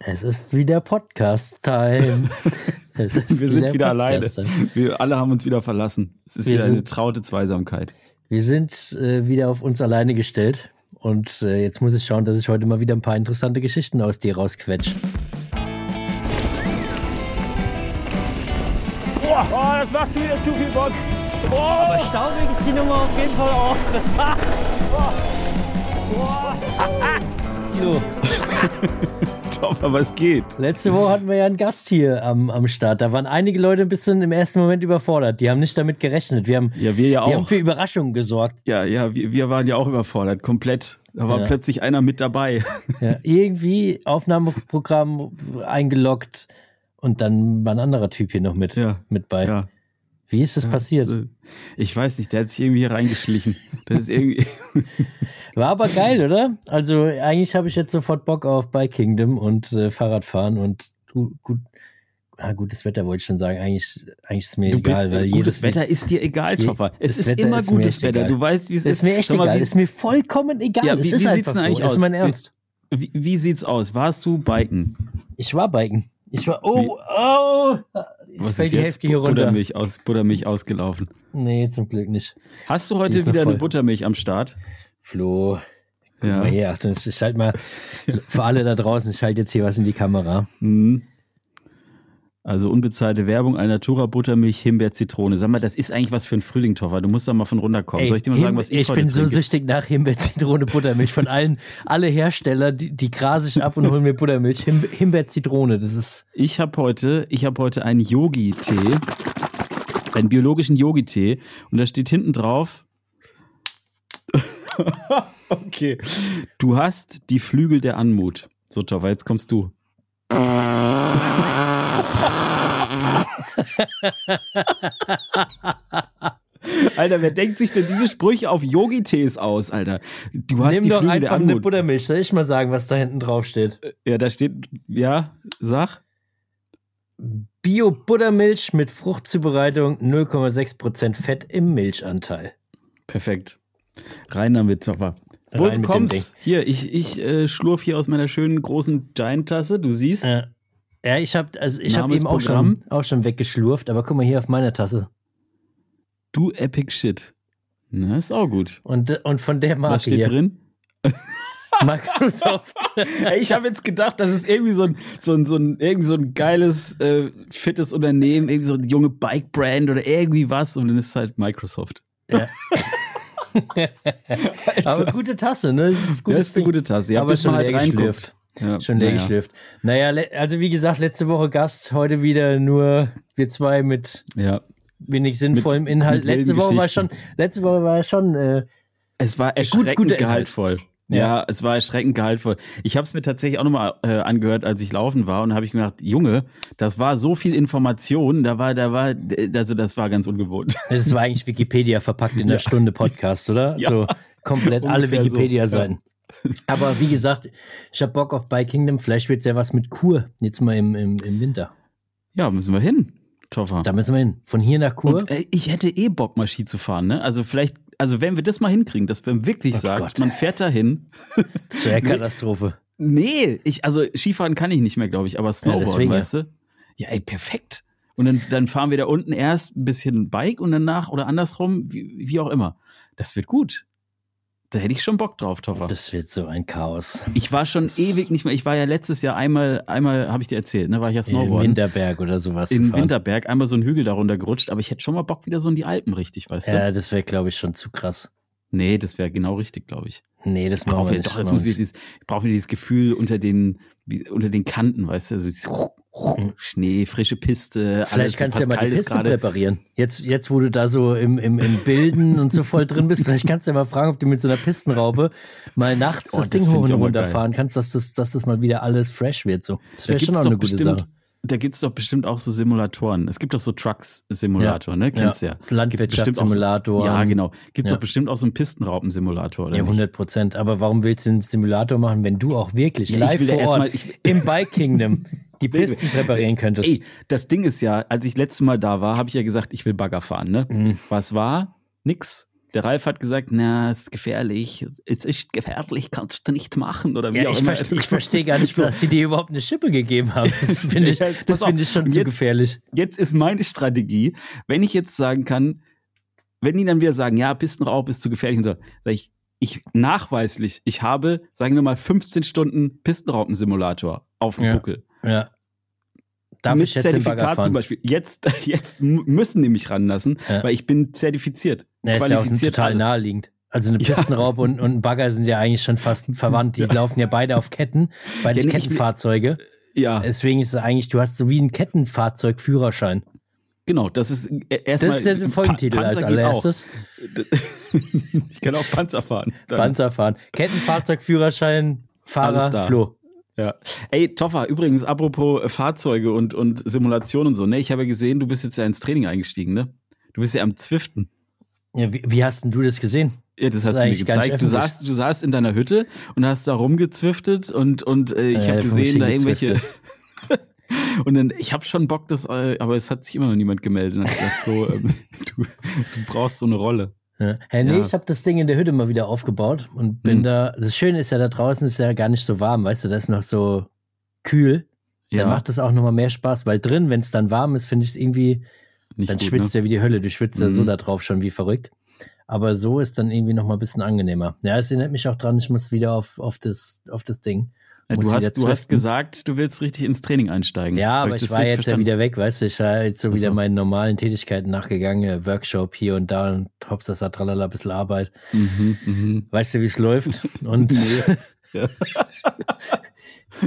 Es ist wieder Podcast-Time. Wir sind wieder alleine. Wir alle haben uns wieder verlassen. Es ist Wir wieder eine sind- traute Zweisamkeit. Wir sind äh, wieder auf uns alleine gestellt. Und äh, jetzt muss ich schauen, dass ich heute mal wieder ein paar interessante Geschichten aus dir rausquetsch. Boah, oh, das macht wieder zu viel Bock. Boah, Aber staubig ist die Nummer auf jeden Fall auch. so, Top, aber es geht. letzte Woche hatten wir ja einen Gast hier am, am Start. Da waren einige Leute ein bisschen im ersten Moment überfordert. Die haben nicht damit gerechnet. Wir haben, Ja, wir ja wir haben auch. für Überraschungen gesorgt. Ja, ja, wir, wir waren ja auch überfordert, komplett. Da war Ja. plötzlich einer mit dabei. Ja, irgendwie Aufnahmeprogramm eingeloggt und dann war ein anderer Typ hier noch mit, Ja. mit bei. Ja. Wie ist das passiert? Äh, Ich weiß nicht, der hat sich irgendwie hier reingeschlichen. Das ist irgendwie. War aber geil, oder? Also eigentlich habe ich jetzt sofort Bock auf Bike Kingdom und äh, Fahrradfahren und gut, gut, ah, gutes Wetter wollte ich schon sagen. Eigentlich, eigentlich ist mir Du egal, bist, weil gutes jedes Wetter ist dir egal, Toffer. Es ist Wetter immer ist gutes Wetter. egal. Du weißt, wie es ist mir echt mal, egal. wie- ist mir vollkommen egal. Ja, es wie- ist wie einfach sieht's so. eigentlich Das ist aus? mein Ernst. Wie, wie sieht's aus? Warst du biken? Ich war biken. Ich war, oh, oh, ich fällt die Hälfte hier runter. Buttermilch, aus, Buttermilch ausgelaufen. Nee, zum Glück nicht. Hast du heute ist wieder eine voll. Buttermilch am Start? Flo, guck Ja. mal her. Achtung, Ich schalte mal, für alle da draußen, ich schalte jetzt hier was in die Kamera. Mhm. Also unbezahlte Werbung, Alnatura Buttermilch, Himbeer, Zitrone. Sag mal, das ist eigentlich was für ein Frühling, Toffer. Du musst da mal von runterkommen. Ey, Soll ich dir mal sagen, Himbe- was ich, ich heute bin so trinke? süchtig nach Himbeer, Zitrone, Buttermilch. Von allen, alle Hersteller, die, die grase ich ab und holen mir Buttermilch. Himbe Himbeer, Zitrone, das ist, Ich habe heute, ich habe heute einen Yogi-Tee, einen biologischen Yogi-Tee, und da steht hinten drauf. okay. Du hast die Flügel der Anmut. So, Toffer, jetzt kommst du. Alter, wer denkt sich denn diese Sprüche auf Yogi-Tees aus, Alter? Du hast nimm die doch Flügel einfach eine. Buttermilch. Soll ich mal sagen, was da hinten drauf steht? Ja, da steht, ja, sag. Bio-Buttermilch mit Fruchtzubereitung, 0,6% Fett im Milchanteil. Perfekt. Rein damit, Topper. Wo du kommst. Hier, ich, ich äh, schlurf hier aus meiner schönen großen Giant-Tasse. Du siehst. Ja, ja ich habe also ich hab eben auch Programm. schon, auch schon weggeschlurft, aber guck mal hier auf meiner Tasse. Du Epic Shit. Na, ist auch gut. Und, und von der Marke Was steht hier. drin? Microsoft. Ey, ich habe jetzt gedacht, das ist irgendwie so ein, so ein, so ein, irgendwie so ein geiles, äh, fittes Unternehmen, irgendwie so eine junge Bike-Brand oder irgendwie was. Und dann ist es halt Microsoft. Ja. Aber gute Tasse, ne? Das ist, gutes das ist eine Ding. gute Tasse. Ja, Aber schon man halt reinguckt. Ja, Schon leer naja. geschlürft. Naja, also wie gesagt, letzte Woche Gast, heute wieder nur wir zwei mit Ja. wenig sinnvollem Mit- Inhalt. mit letzte Woche war schon, letzte Woche war schon, äh, Es war gut- erschreckend Inhalt. gehaltvoll. Ja. Ja. es war erschreckend gehaltvoll. Ich habe es mir tatsächlich auch nochmal äh, angehört, als ich laufen war, und habe ich mir gedacht, Junge, das war so viel Information, da war, da war, also das war ganz ungewohnt. das war eigentlich Wikipedia verpackt in einer Stunde Podcast, oder? Ja. So komplett alle Ungefähr so, Wikipedia-Seiten. Aber wie gesagt, ich habe Bock auf Bike Kingdom. Vielleicht wird es ja was mit Kur, jetzt mal im, im, im Winter. Ja, müssen wir hin, Toffer. Da müssen wir hin. Von hier nach Kur. Und äh, ich hätte eh Bock, mal Ski zu fahren, ne? Also vielleicht, also wenn wir das mal hinkriegen, dass man wirklich Oh sagt, Gott. man fährt dahin. Das wäre Katastrophe. Nee, ich, also Skifahren kann ich nicht mehr, glaube ich, aber Snowboard, ja. weißt du? Ja, ey, perfekt. Und dann, dann fahren wir da unten erst ein bisschen Bike und danach oder andersrum, wie, wie auch immer. Das wird gut. Da hätte ich schon Bock drauf, Toffer. Das wird so ein Chaos. Ich war schon ewig nicht mehr. Ich war ja letztes Jahr einmal, einmal habe ich dir erzählt, ne, war ich ja Im Snowboarden. Winterberg oder sowas. fahren. Winterberg einmal so einen Hügel darunter gerutscht, aber ich hätte schon mal Bock wieder so in die Alpen, richtig, weißt du? Ja, das wäre, glaube ich, schon zu krass. Nee, das wäre genau richtig, glaube ich. Nee, das Brauchen wir wir, nicht. doch, jetzt muss ich, dieses, brauchen wir dieses Gefühl unter den, unter den Kanten, weißt du? Also dieses Schnee, frische Piste. Vielleicht kannst du ja mal die Piste gerade. präparieren. Jetzt, jetzt, wo du da so im, im, im Bilden und so voll drin bist, vielleicht kannst du ja mal fragen, ob du mit so einer Pistenraube mal nachts Oh, das das Ding hoch und auch mal runter geil. fahren kannst, dass das, dass das mal wieder alles fresh wird. So. Das Da wäre schon auch eine gute bestimmt, Sache. da gibt's doch bestimmt auch so Simulatoren. Es gibt doch so Trucks-Simulator, ne? Kennst du ja. Das auch so- Landwirtschaftssimulator. Ja, genau. Gibt's Ja. doch bestimmt auch so einen Pistenraupen-Simulator, oder Ja, nicht? 100 Prozent. Aber warum willst du einen Simulator machen, wenn du auch wirklich Ja, ich live ja vor Ort mal- ich- im Bike Kingdom die Pisten präparieren könntest? Ey, das Ding ist ja, als ich letztes Mal da war, habe ich ja gesagt, ich will Bagger fahren, ne? Mhm. Was war? Nix. Der Ralf hat gesagt, na, es ist gefährlich. Es ist gefährlich, kannst du nicht machen oder wie Ja, auch ich, immer. verstehe, ich verstehe gar nicht, dass die dir überhaupt eine Schippe gegeben haben. Das finde ich, das finde ich schon Und zu jetzt- gefährlich. Jetzt ist meine Strategie, wenn ich jetzt sagen kann, wenn die dann wieder sagen, ja, Pistenrauch ist zu gefährlich und so, sage ich, ich nachweislich, ich habe, sagen wir mal, 15 Stunden Pistenraupensimulator auf dem Ja. Buckel. Ja. Darf Mit Zertifikat zum? Beispiel. Jetzt, jetzt müssen die mich ranlassen, Ja. weil ich bin zertifiziert. Ja, ist ja auch total alles. naheliegend. Also eine Ja. Pistenraube und, und ein Bagger sind ja eigentlich schon fast verwandt. Die laufen ja beide auf Ketten, beides Ja, nee, ich will- Kettenfahrzeuge. Ja, Deswegen ist es eigentlich, du hast so wie ein Kettenfahrzeugführerschein. genau. Das ist äh, Das erstmal. ist der Folgentitel Pa- als allererstes. ich kann auch Panzer fahren. Dann- Panzer fahren. Kettenfahrzeugführerschein, Fahrer. Flo. Ja. Ey, Toffer, übrigens, apropos äh, Fahrzeuge und, und Simulation und so, ne? Ich habe ja gesehen, du bist jetzt ja ins Training eingestiegen, ne? Du bist ja am Zwiften. Ja, wie, wie hast denn du das gesehen? Ja, das, Das hast du mir gezeigt. Du saßt, du saßt in deiner Hütte und hast da rumgezwiftet und, und äh, ich Äh, habe ich gesehen, da irgendwelche. und dann, ich habe schon Bock, das, äh, aber es hat sich immer noch niemand gemeldet. Und gesagt, Flo, ähm, du, du brauchst so eine Rolle. Ja. Hey, nee, Ja. ich habe das Ding in der Hütte mal wieder aufgebaut und bin Hm. da. Das Schöne ist ja, da draußen ist ja gar nicht so warm, weißt du, da ist noch so kühl. Dann macht es auch nochmal mehr Spaß, weil drin, wenn es dann warm ist, finde ich es irgendwie, nicht dann gut, schwitzt ne? ja wie die Hölle. Du schwitzt ja so Mhm. da drauf schon wie verrückt. Aber so ist dann irgendwie nochmal ein bisschen angenehmer. Ja, es erinnert mich auch dran, ich muss wieder auf, auf, das, auf das Ding. Ja, du, hast, du hast gesagt, du willst richtig ins Training einsteigen. Ja, Hab aber ich, das war jetzt ja verstanden? wieder weg, weißt du, ich war jetzt so Ach wieder meinen normalen Tätigkeiten nachgegangen, Workshop hier und da und hops, das hat tralala, ein bisschen Arbeit. Mhm, mhm. Weißt du, wie es läuft? Und. Ja.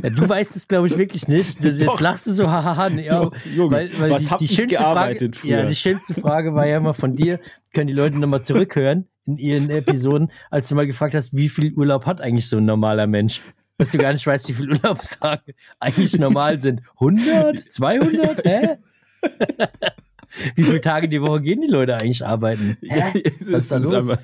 ja, du weißt es, glaube ich, wirklich nicht. Jetzt Doch. lachst du so, hahaha. Ja, Junge, weil, weil was die, hab die ich schönste gearbeitet Frage, Ja, früher? die schönste Frage war ja immer von dir, können die Leute nochmal zurückhören in ihren Episoden, als du mal gefragt hast, wie viel Urlaub hat eigentlich so ein normaler Mensch? Dass du gar nicht weißt, wie viele Urlaubstage eigentlich normal sind. 100? 200? Hä? wie viele Tage die Woche gehen die Leute eigentlich arbeiten? Hä? Was ist da los? aber-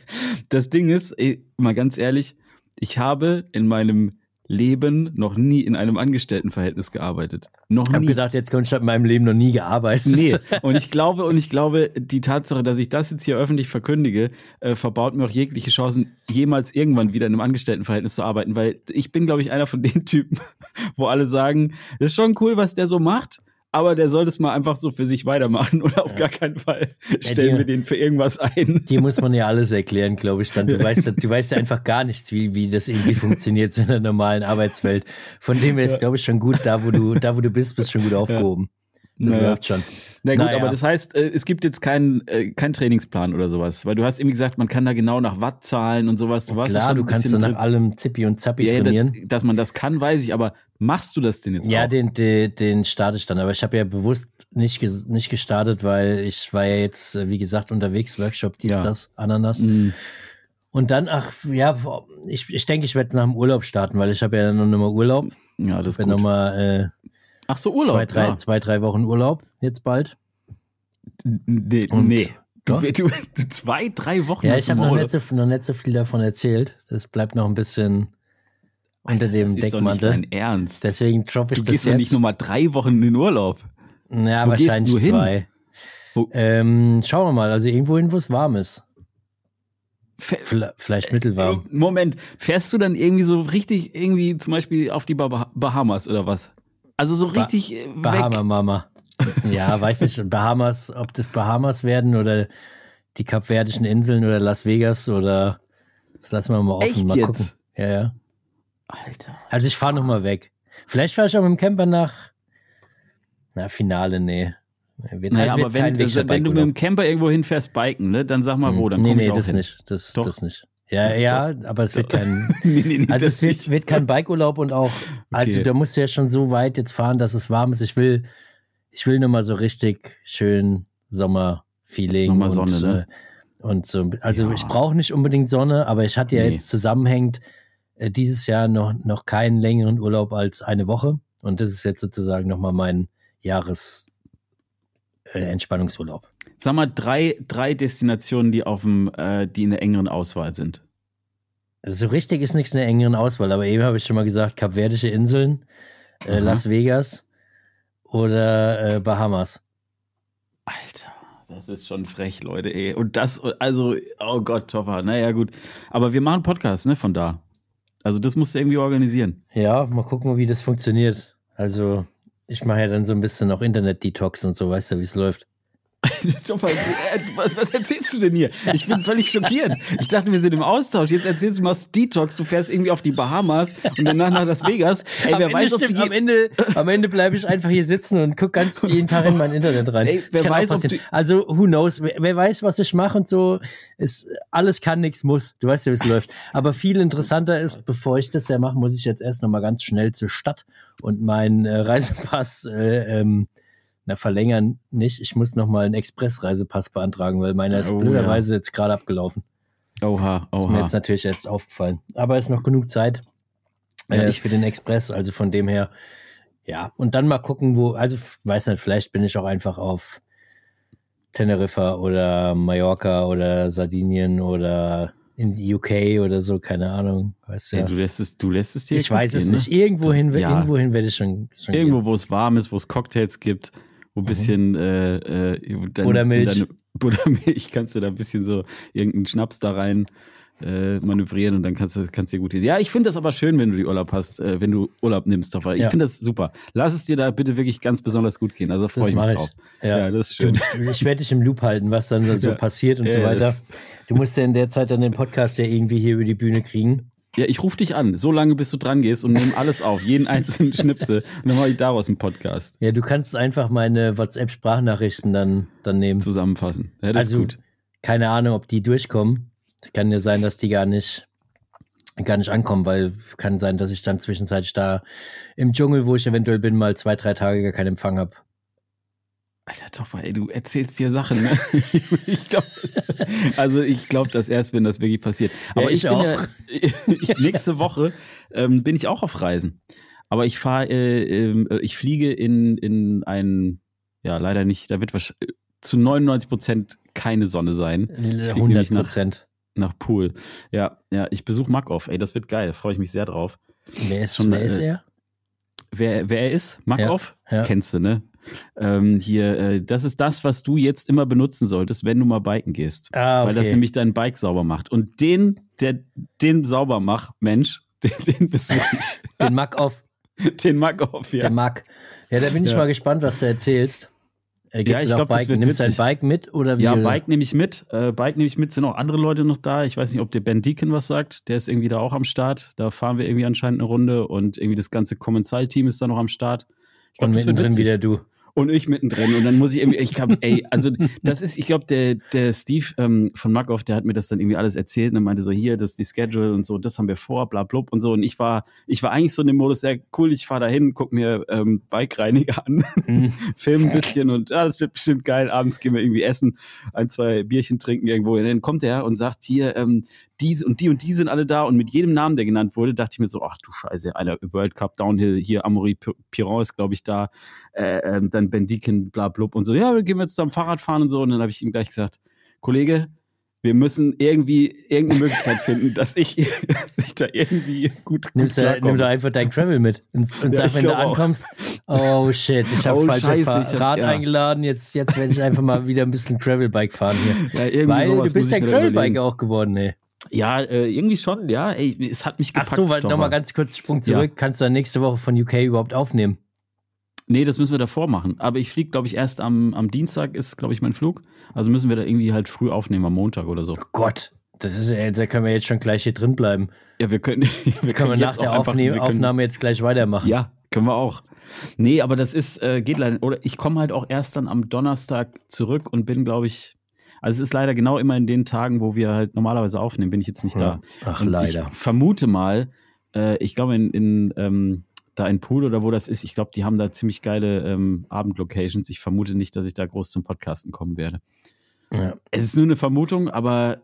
das Ding ist, ey, mal ganz ehrlich, ich habe in meinem Leben noch nie in einem Angestelltenverhältnis gearbeitet. Noch Ich habe nie. gedacht, jetzt kommst du in meinem Leben noch nie gearbeitet. Nee, und ich glaube, und ich glaube, die Tatsache, dass ich das jetzt hier öffentlich verkündige, äh, verbaut mir auch jegliche Chancen, jemals irgendwann wieder in einem Angestelltenverhältnis zu arbeiten, weil ich bin, glaube ich, einer von den Typen, wo alle sagen, das ist schon cool, was der so macht, aber der soll das mal einfach so für sich weitermachen oder auf gar keinen Fall stellen die- wir den für irgendwas ein. Dir muss man ja alles erklären, glaube ich. Dann du weißt, ja- du weißt ja einfach gar nichts, wie, wie das irgendwie funktioniert so in der normalen Arbeitswelt. Von dem her ist, glaube ich, schon gut, da wo du, da wo du bist, bist schon gut aufgehoben. Das Naja. läuft schon. Na gut, Naja. aber das heißt, äh, es gibt jetzt keinen äh, keinen Trainingsplan oder sowas, weil du hast irgendwie gesagt, man kann da genau nach Wattzahlen und sowas. Du warst Klar, du kannst so nach allem Zippi und Zappi Ja, trainieren. dass, dass man das kann, weiß ich, aber machst du das denn jetzt Ja, auch? den, den, den starte ich dann. Aber ich habe ja bewusst nicht, nicht gestartet, weil ich war ja jetzt, äh, wie gesagt, unterwegs, Workshop, dies, Ja. das, Ananas. Mhm. Und dann, ach ja, ich, ich denke, ich werde nach dem Urlaub starten, weil ich habe ja noch mal Urlaub. Ja, das ist gut. nochmal äh, Ach so, Urlaub. zwei, drei, ja. zwei, drei Wochen Urlaub jetzt bald. Nee, Und- nee. Doch. Du, du, zwei, drei Wochen Ja, ich habe noch, nicht so- noch nicht so viel davon erzählt. Das bleibt noch ein bisschen unter dem das ist doch nicht Deckmantel. dein Ernst. Deswegen droppe ich du das gehst jetzt. doch nicht nur mal drei Wochen in den Urlaub. ja, wo gehst wahrscheinlich du hin? zwei. Wo- Ähm, schauen wir mal. Also irgendwo hin, wo es warm ist. Vielleicht mittelwarm. Moment, fährst du dann irgendwie so richtig irgendwie zum Beispiel auf die bah Bahamas oder was? Also so Ba- richtig äh, Bahama weg. Mama. Ja, weiß nicht, Bahamas, ob das Bahamas werden oder die Kapverdischen Inseln oder Las Vegas oder das lassen wir mal offen. Echt mal jetzt? gucken. Ja, ja. Alter. Also ich fahre noch mal weg. Vielleicht fahre ich auch mit dem Camper nach. Na, Finale, nee. Wird, Naja, wird aber wenn, kein also, wenn du mit dem Camper irgendwo hinfährst biken, ne, dann sag mal wo, dann nee, komm nee, ich auch das hin. nicht. Das, Doch. das nicht. Ja, ja, aber es wird kein. nee, nee, nee, Also das es wird, wird kein Bikeurlaub und auch, also Okay. da musst du ja schon so weit jetzt fahren, dass es warm ist. Ich will, ich will nur mal so richtig schön Sommerfeeling. Nochmal und, Sonne, ne? äh, Und so, also Ja. ich brauche nicht unbedingt Sonne, aber ich hatte ja Nee. jetzt zusammenhängend dieses Jahr noch, noch keinen längeren Urlaub als eine Woche. Und das ist jetzt sozusagen nochmal mein Jahres äh. Sag mal drei, drei Destinationen, die auf dem, äh, die in der engeren Auswahl sind. Also so richtig ist nichts in der engeren Auswahl, aber eben habe ich schon mal gesagt, Kapverdische Inseln, äh. Las Vegas oder äh, Bahamas. Alter, Das ist schon frech, Leute, ey. Und das, also, oh Gott, Topper. Naja, gut. Aber wir machen Podcast, ne, von da. Also, das musst du irgendwie organisieren. Ja, mal gucken, wie das funktioniert. Also, ich mache ja dann so ein bisschen auch Internet-Detox und so, weißt du, wie es läuft. was, was erzählst du denn hier? Ich bin völlig schockiert. Ich dachte, wir sind im Austausch. Jetzt erzählst du, machst Detox, du fährst irgendwie auf die Bahamas und danach nach Las Vegas. Ey, wer am weiß, Ende, stimmt, am Ende, am Ende bleibe ich einfach hier sitzen und guck ganz jeden Tag in mein Internet rein. Ey, wer weiß, also, who knows? Wer, wer weiß, was ich mache und so. Ist, alles kann, nichts muss. Du weißt ja, wie es läuft. Aber viel interessanter ist, bevor ich das ja mache, muss ich jetzt erst nochmal ganz schnell zur Stadt und meinen äh, Reisepass äh, ähm, na, verlängern nicht. Ich muss nochmal einen Expressreisepass beantragen, weil meiner ist oh, blöderweise ja. jetzt gerade abgelaufen. Oha, oha. Ist mir jetzt natürlich erst aufgefallen. Aber es ist noch genug Zeit äh, ich für den Express, also von dem her, ja. Und dann mal gucken, wo, also weiß nicht, vielleicht bin ich auch einfach auf Teneriffa oder Mallorca oder Sardinien oder in die UK oder so, keine Ahnung. Weißt du, ja. du lässt es, du lässt es dir. Ich weiß es nicht. Ne? Irgendwohin, ja. irgendwohin werde ich schon, schon Irgendwo, wo es warm ist, wo es Cocktails gibt wo ein mhm. bisschen mhm. äh, äh, dann, Buttermilch. Buttermilch kannst du da ein bisschen so irgendeinen Schnaps da rein äh, manövrieren und dann kannst du kannst dir gut Ja, ich finde das aber schön, wenn du die Urlaub hast, äh, wenn du Urlaub nimmst, doch, weil ja. ich finde das super. Lass es dir da bitte wirklich ganz besonders gut gehen. Also freue ich mich drauf. Ich. Ja. ja. das ist schön. Du, ich werde dich im Loop halten, was dann so ja. passiert und so weiter. Du musst ja in der Zeit dann den Podcast ja irgendwie hier über die Bühne kriegen. Ja, ich rufe dich an, so lange bis du dran gehst und nehme alles auf, jeden einzelnen Schnipsel und dann mache ich daraus einen Podcast. Ja, du kannst einfach meine WhatsApp-Sprachnachrichten dann, dann nehmen. Zusammenfassen. Ja, das also, ist gut. Keine Ahnung, ob die durchkommen. Es kann ja sein, dass die gar nicht, gar nicht ankommen, weil kann sein, dass ich dann zwischenzeitlich da im Dschungel, wo ich eventuell bin, mal zwei, drei Tage gar keinen Empfang habe. Alter Topper, ey, du erzählst dir Sachen, ne? ich glaub, also ich glaube das erst, wenn das wirklich passiert. Aber ja, ich, ich, bin ja, ich, nächste Woche ähm, bin ich auch auf Reisen. Aber ich fahre, äh, äh, ich fliege in, in ein, ja leider nicht, da wird wahrscheinlich zu 99 Prozent keine Sonne sein. 100 Prozent. Nach, nach Pool. Ja, ja, ich besuche Makov, ey, das wird geil, freue ich mich sehr drauf. Wer ist, Schon, wer ist äh, er? Wer, wer er ist? Makov? Ja, ja. Kennst du, ne? Ähm, hier, äh, das ist das, was du jetzt immer benutzen solltest, wenn du mal biken gehst. Ah, okay. Weil das nämlich dein Bike sauber macht. Und den, der den sauber macht, Mensch, den, den besuche ich. den Mack auf. Den Mack auf, ja. Den Mack. Ja, da bin ich ja. mal gespannt, was du erzählst. Äh, ja, ich glaube, das wird Nimmst du dein Bike mit oder wie? Ja, Bike nehme ich mit. Äh, Bike nehme ich mit. Sind auch andere Leute noch da. Ich weiß nicht, ob der Ben Deacon was sagt. Der ist irgendwie da auch am Start. Da fahren wir irgendwie anscheinend eine Runde und irgendwie das ganze Kommensal-Team ist da noch am Start. Ich glaub, und mittendrin wieder du und ich mittendrin. Und dann muss ich irgendwie, ich hab, ey, also das ist, ich glaube, der, der Steve ähm, von Markov, der hat mir das dann irgendwie alles erzählt und meinte so, hier, das ist die Schedule und so, das haben wir vor, bla blub und so. Und ich war, ich war eigentlich so in dem Modus, ja, cool, ich fahre da hin, guck mir ähm, Bike-Reiniger an, mhm. film ein bisschen und ja, das wird bestimmt geil. Abends gehen wir irgendwie essen, ein, zwei Bierchen trinken irgendwo. Und dann kommt er und sagt hier, ähm, die und die und die sind alle da und mit jedem Namen, der genannt wurde, dachte ich mir so, ach du Scheiße, einer World Cup Downhill, hier Amaury Piron ist, glaube ich, da, äh, äh, dann Ben Deacon, bla blub und so, ja, wir gehen jetzt am Fahrrad fahren und so und dann habe ich ihm gleich gesagt, Kollege, wir müssen irgendwie irgendeine Möglichkeit finden, dass ich, dass ich da irgendwie gut, Nimmst gut Nimm doch einfach dein Travel mit und, und ja, sag, wenn du ankommst, auch. oh shit, ich habe oh, falsche Scheiße, Rad ja. eingeladen, jetzt, jetzt werde ich einfach mal wieder ein bisschen Gravelbike fahren hier. Ja, Weil du bist ja Gravelbike auch geworden, ey. Ja, äh, irgendwie schon, ja. Ey, es hat mich gepackt. Ach so, weil nochmal ganz kurz Sprung zurück. Ja. Kannst du dann nächste Woche von UK überhaupt aufnehmen? Nee, das müssen wir davor machen. Aber ich fliege, glaube ich, erst am, am Dienstag ist, glaube ich, mein Flug. Also müssen wir da irgendwie halt früh aufnehmen, am Montag oder so. Oh Gott, das ist ja, da können wir jetzt schon gleich hier drin bleiben. Ja, wir können. wir können, können wir nach der Aufnahme, einfach, Aufnahme jetzt gleich weitermachen. Ja, können wir auch. Nee, aber das ist, äh, geht leider. Oder ich komme halt auch erst dann am Donnerstag zurück und bin, glaube ich, also es ist leider genau immer in den Tagen, wo wir halt normalerweise aufnehmen, bin ich jetzt nicht da. Ach, Und leider. Ich vermute mal, äh, ich glaube in, in ähm, da in Pool oder wo das ist, ich glaube, die haben da ziemlich geile ähm, Abendlocations. Ich vermute nicht, dass ich da groß zum Podcasten kommen werde. Ja. Es ist nur eine Vermutung, aber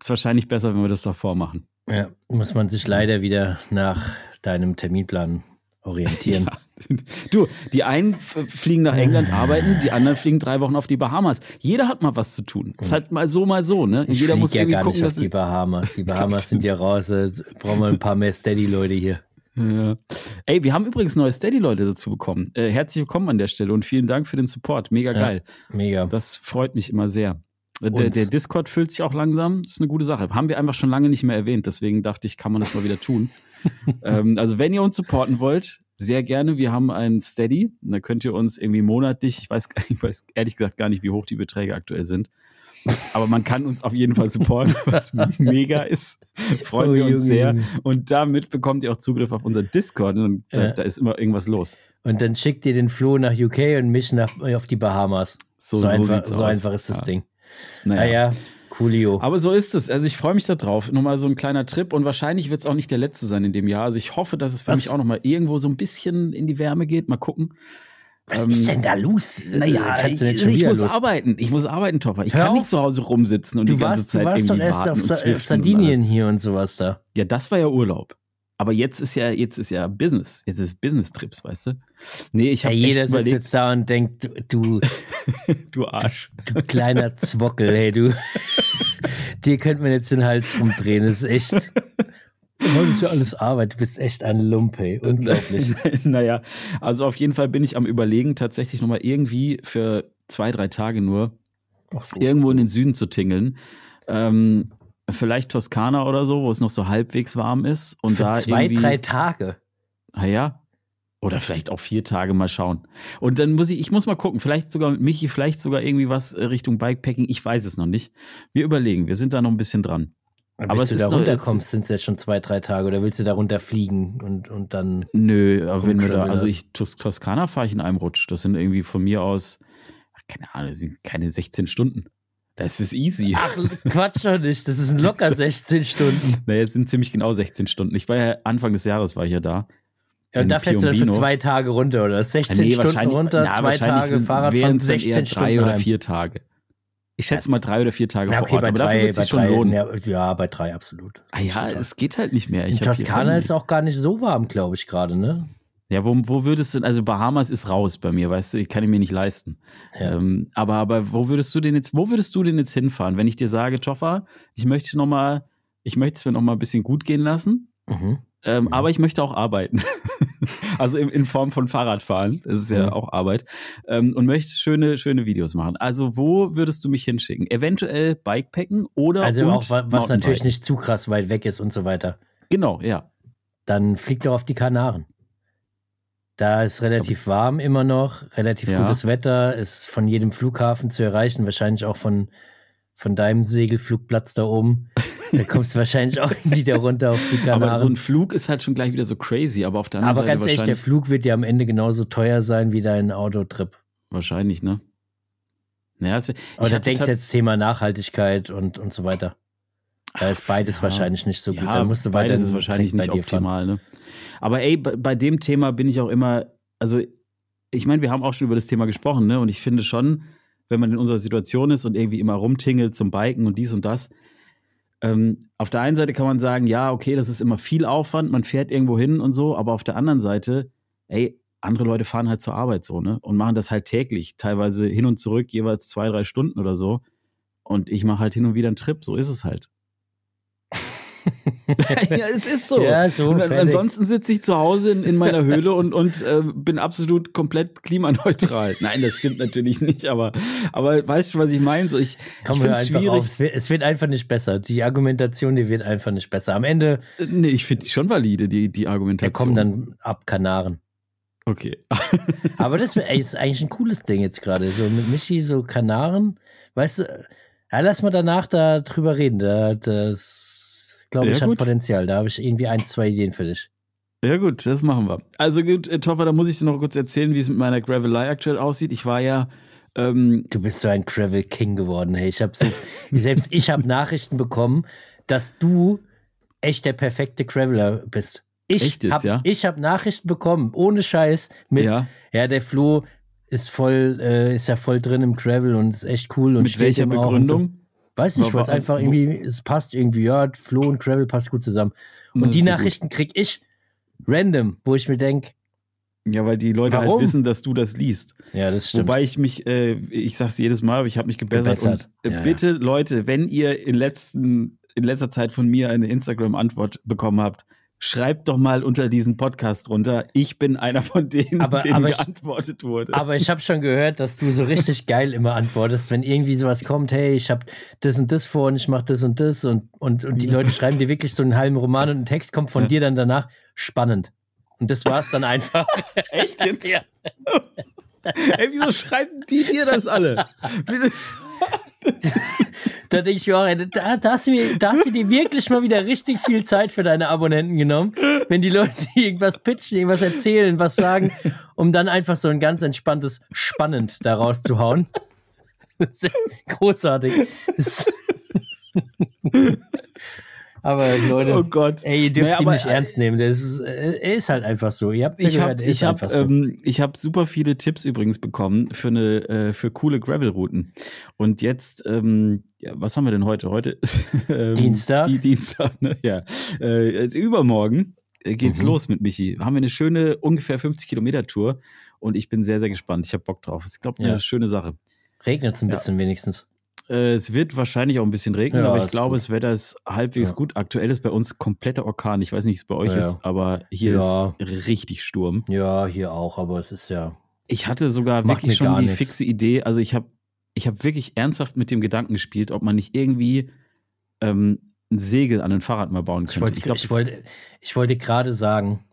es ist wahrscheinlich besser, wenn wir das davor machen. Ja, muss man sich leider wieder nach deinem Terminplan orientieren. Ja. Du, die einen fliegen nach England arbeiten, die anderen fliegen drei Wochen auf die Bahamas. Jeder hat mal was zu tun. Ist halt mal so, mal so, ne? Ich Jeder muss ja irgendwie gar gucken, nicht auf die Bahamas. Die Bahamas sind ja raus. Jetzt brauchen wir ein paar mehr Steady-Leute hier. Ja. Ey, wir haben übrigens neue Steady-Leute dazu bekommen. Äh, herzlich willkommen an der Stelle und vielen Dank für den Support. Mega Ja. geil. Mega. Das freut mich immer sehr. Äh, Der, der Discord füllt sich auch langsam. Das ist eine gute Sache. Haben wir einfach schon lange nicht mehr erwähnt. Deswegen dachte ich, kann man das mal wieder tun. ähm, also, wenn ihr uns supporten wollt, sehr gerne. Wir haben einen Steady. Da könnt ihr uns irgendwie monatlich, ich weiß, ich weiß ehrlich gesagt gar nicht, wie hoch die Beträge aktuell sind. Aber man kann uns auf jeden Fall supporten, was mega ist. Freuen Oh, wir uns Junge, sehr. Junge. Und damit bekommt ihr auch Zugriff auf unseren Discord. Und da, Ja. da ist immer irgendwas los. Und dann schickt ihr den Flo nach UK und mich nach, auf die Bahamas. So, So, so einfach, so einfach ist das Ja. Ding. Naja. Naja, coolio. Aber so ist es. Also ich freue mich da drauf. Nochmal so ein kleiner Trip und wahrscheinlich wird es auch nicht der letzte sein in dem Jahr. Also ich hoffe, dass es für Was? mich auch nochmal irgendwo so ein bisschen in die Wärme geht. Mal gucken. Was ähm, ist denn da los? Naja, Kannst ich, du ich muss los? arbeiten. Ich muss arbeiten, Toffer. Ich Hör kann auf. nicht zu Hause rumsitzen und Du die ganze warst, Zeit du warst doch irgendwie erst warten auf, und Sa auf zwiften und Sardinien alles. hier und sowas da. Ja, das war ja Urlaub. Aber jetzt ist ja, jetzt ist ja Business. Jetzt ist Business-Trips, weißt du? Nee, ich Ja, habe jeder echt sitzt jetzt da und denkt, du, du, du Arsch. du kleiner Zwockel, hey, du. Dir könnte man jetzt den Hals umdrehen. Das ist echt. Das ist ja alles Arbeit. Du bist echt ein Lump, hey. Unglaublich. naja, also auf jeden Fall bin ich am überlegen, tatsächlich nochmal irgendwie für zwei, drei Tage nur so. irgendwo in den Süden zu tingeln. Ähm, vielleicht Toskana oder so, wo es noch so halbwegs warm ist. Und Für da zwei, drei Tage. Naja. Oder vielleicht auch vier Tage mal schauen. Und dann muss ich, ich muss mal gucken, vielleicht sogar mit Michi, vielleicht sogar irgendwie was äh, Richtung Bikepacking. Ich weiß es noch nicht. Wir überlegen, wir sind da noch ein bisschen dran. Aber Aber bis du da runterkommst, sind es jetzt schon zwei, drei Tage. Oder willst du da runterfliegen und, und dann. Nö, aber wenn wir da, also ich, Tos Toskana fahre ich in einem Rutsch. Das sind irgendwie von mir aus, keine Ahnung, das sind keine 16 Stunden. Das ist easy. Ach, Quatsch doch nicht. Das ist locker 16 Stunden. Naja, es sind ziemlich genau 16 Stunden. Ich war ja Anfang des Jahres war ich ja da. Ja, und In da fährst du dann für Piombino. zwei Tage runter, oder? 16 Nee, Stunden runter, na, zwei Tage wären's dann 16 eher Stunden. drei oder vier Tage. Ich schätze mal drei oder vier Tage Ja, vor okay, Ort, bei aber dafür drei, wird es schon drei, lohnen. Ja, ja, bei drei absolut. ah ja, es geht halt nicht mehr. In Ich hier Toskana ist auch gar nicht so warm, glaube ich, gerade, ne? Ja, wo, wo würdest du, also Bahamas ist raus bei mir, weißt du, ich kann ihn mir nicht leisten. Ja. Ähm, aber, aber wo würdest du denn jetzt, wo würdest du denn jetzt hinfahren, wenn ich dir sage, Toffa, ich möchte noch mal, ich möchte es mir noch mal ein bisschen gut gehen lassen, Mhm. Ähm, Mhm. aber ich möchte auch arbeiten. also in, in Form von Fahrradfahren, das ist ja Mhm. auch Arbeit, ähm, und möchte schöne, schöne Videos machen. Also wo würdest du mich hinschicken? Eventuell Bikepacken oder Also auch, wa- was natürlich nicht zu krass weit weg ist und so weiter. Genau, ja. Dann flieg doch auf die Kanaren. Da ist relativ warm immer noch, relativ Ja. gutes Wetter, ist von jedem Flughafen zu erreichen, wahrscheinlich auch von, von deinem Segelflugplatz da oben. Da kommst du wahrscheinlich auch wieder runter auf die Kanaren. Aber so ein Flug ist halt schon gleich wieder so crazy, aber auf der anderen Aber Seite ganz ehrlich, der Flug wird ja am Ende genauso teuer sein wie dein Autotrip. wahrscheinlich, ne? Naja, Aber da hatte denkst du jetzt Thema Nachhaltigkeit und, und so weiter. Da ist beides ja. wahrscheinlich nicht so gut. Ja, da musst du weiter beides ist wahrscheinlich nicht optimal, ne? Aber ey, bei, bei dem Thema bin ich auch immer, also ich meine, wir haben auch schon über das Thema gesprochen, ne? Und ich finde schon, wenn man in unserer Situation ist und irgendwie immer rumtingelt zum Biken und dies und das, ähm, auf der einen Seite kann man sagen, ja, okay, das ist immer viel Aufwand, man fährt irgendwo hin und so, aber auf der anderen Seite, ey, andere Leute fahren halt zur Arbeit so, ne? Und machen das halt täglich, teilweise hin und zurück, jeweils zwei, drei Stunden oder so. Und ich mache halt hin und wieder einen Trip, so ist es halt. ja, es ist so. Ja, so, Und ansonsten sitze ich zu Hause in, in meiner Höhle und, und äh, bin absolut komplett klimaneutral. Nein, das stimmt natürlich nicht, aber, aber weißt du, was ich meine? So, ich Komm ich schwierig. auf. Es wird, es wird einfach nicht besser. Die Argumentation, die wird einfach nicht besser. Am Ende, Äh, Nee, ich finde die schon valide, die, die wir Argumentation. kommen dann ab Kanaren. Okay. Aber das ey, ist eigentlich ein cooles Ding jetzt gerade. So mit Michi, so Kanaren. Weißt du, ja, lass mal danach da drüber reden. Da, das, glaube Ja, ich, hat gut. Potenzial. Da habe ich irgendwie ein, zwei Ideen für dich. Ja, gut, das machen wir. Also gut, äh, Toffer, da muss ich dir noch kurz erzählen, wie es mit meiner Gravelei aktuell aussieht. Ich war ja, ähm, Du bist so ein Gravel King geworden. Hey, ich habe so, selbst ich habe Nachrichten bekommen, dass du echt der perfekte Graveler bist. Ich Echt jetzt, hab, ja? Ich habe Nachrichten bekommen, ohne Scheiß, mit, ja, ja, der Flo ist voll, äh, ist ja voll drin im Gravel und ist echt cool und mit welcher ihm auch und So. Begründung? Weiß nicht, weil es einfach irgendwie, es passt irgendwie, ja, Flo und Gravel passt gut zusammen. Und die ist ja gut. Nachrichten krieg ich random, wo ich mir denke, Ja, weil die Leute Warum? halt wissen, dass du das liest. ja, das stimmt. Wobei ich mich, äh, ich sag's jedes Mal, aber ich habe mich gebessert. Gebessert. Und, äh, Ja, ja. bitte, Leute, wenn ihr in, letzten, in letzter Zeit von mir eine Instagram-Antwort bekommen habt, schreibt doch mal unter diesen Podcast runter. Ich bin einer von denen, Aber- denen aber ich- geantwortet wurde. Aber ich habe schon gehört, dass du so richtig geil immer antwortest, wenn irgendwie sowas kommt, hey, ich habe das und das vor und ich mache das und das und, und, und die Leute schreiben dir wirklich so einen halben Roman und ein Text kommt von Ja. dir dann danach spannend. Und das war's dann einfach. Echt jetzt? Ja. Ey, wieso schreiben die dir das alle? Da denke ich mir auch, da, da, hast du mir, da hast du dir wirklich mal wieder richtig viel Zeit für deine Abonnenten genommen, wenn die Leute irgendwas pitchen, irgendwas erzählen, was sagen, um dann einfach so ein ganz entspanntes Spannend da rauszuhauen. Das ist großartig. Aber Leute, Oh Gott. ey, ihr dürft Naja, ihn aber, nicht äh, ernst nehmen. Das ist, äh, er ist halt einfach so. Ihr habt ja Ich gehört, habe ist ich hab, so. ähm, ich hab super viele Tipps übrigens bekommen für eine äh, für coole Gravel-Routen. Und jetzt, ähm, ja, was haben wir denn heute? Heute ist ähm, Dienstag. Die Dienstag, ne? Ja. Äh, übermorgen äh, geht's Mhm. los mit Michi. Haben wir eine schöne ungefähr 50 Kilometer Tour und ich bin sehr sehr gespannt. Ich habe Bock drauf. Ich glaube eine Ja. schöne Sache. Regnet es ein bisschen wenigstens. Äh, es wird wahrscheinlich auch ein bisschen regnen, Ja, aber ich glaube, gut. das Wetter ist halbwegs Ja. gut. Aktuell ist bei uns kompletter Orkan. Ich weiß nicht, wie es bei euch Ja, ist, aber hier ist richtig Sturm. Ja, hier auch, aber es ist ja. Ich hatte sogar wirklich schon die nichts. fixe Idee. Also ich habe ich hab wirklich ernsthaft mit dem Gedanken gespielt, ob man nicht irgendwie ähm, ein Segel an ein Fahrrad mal bauen Ich könnte. wollte, Ich, glaub, ich das- wollte, ich wollte gerade sagen,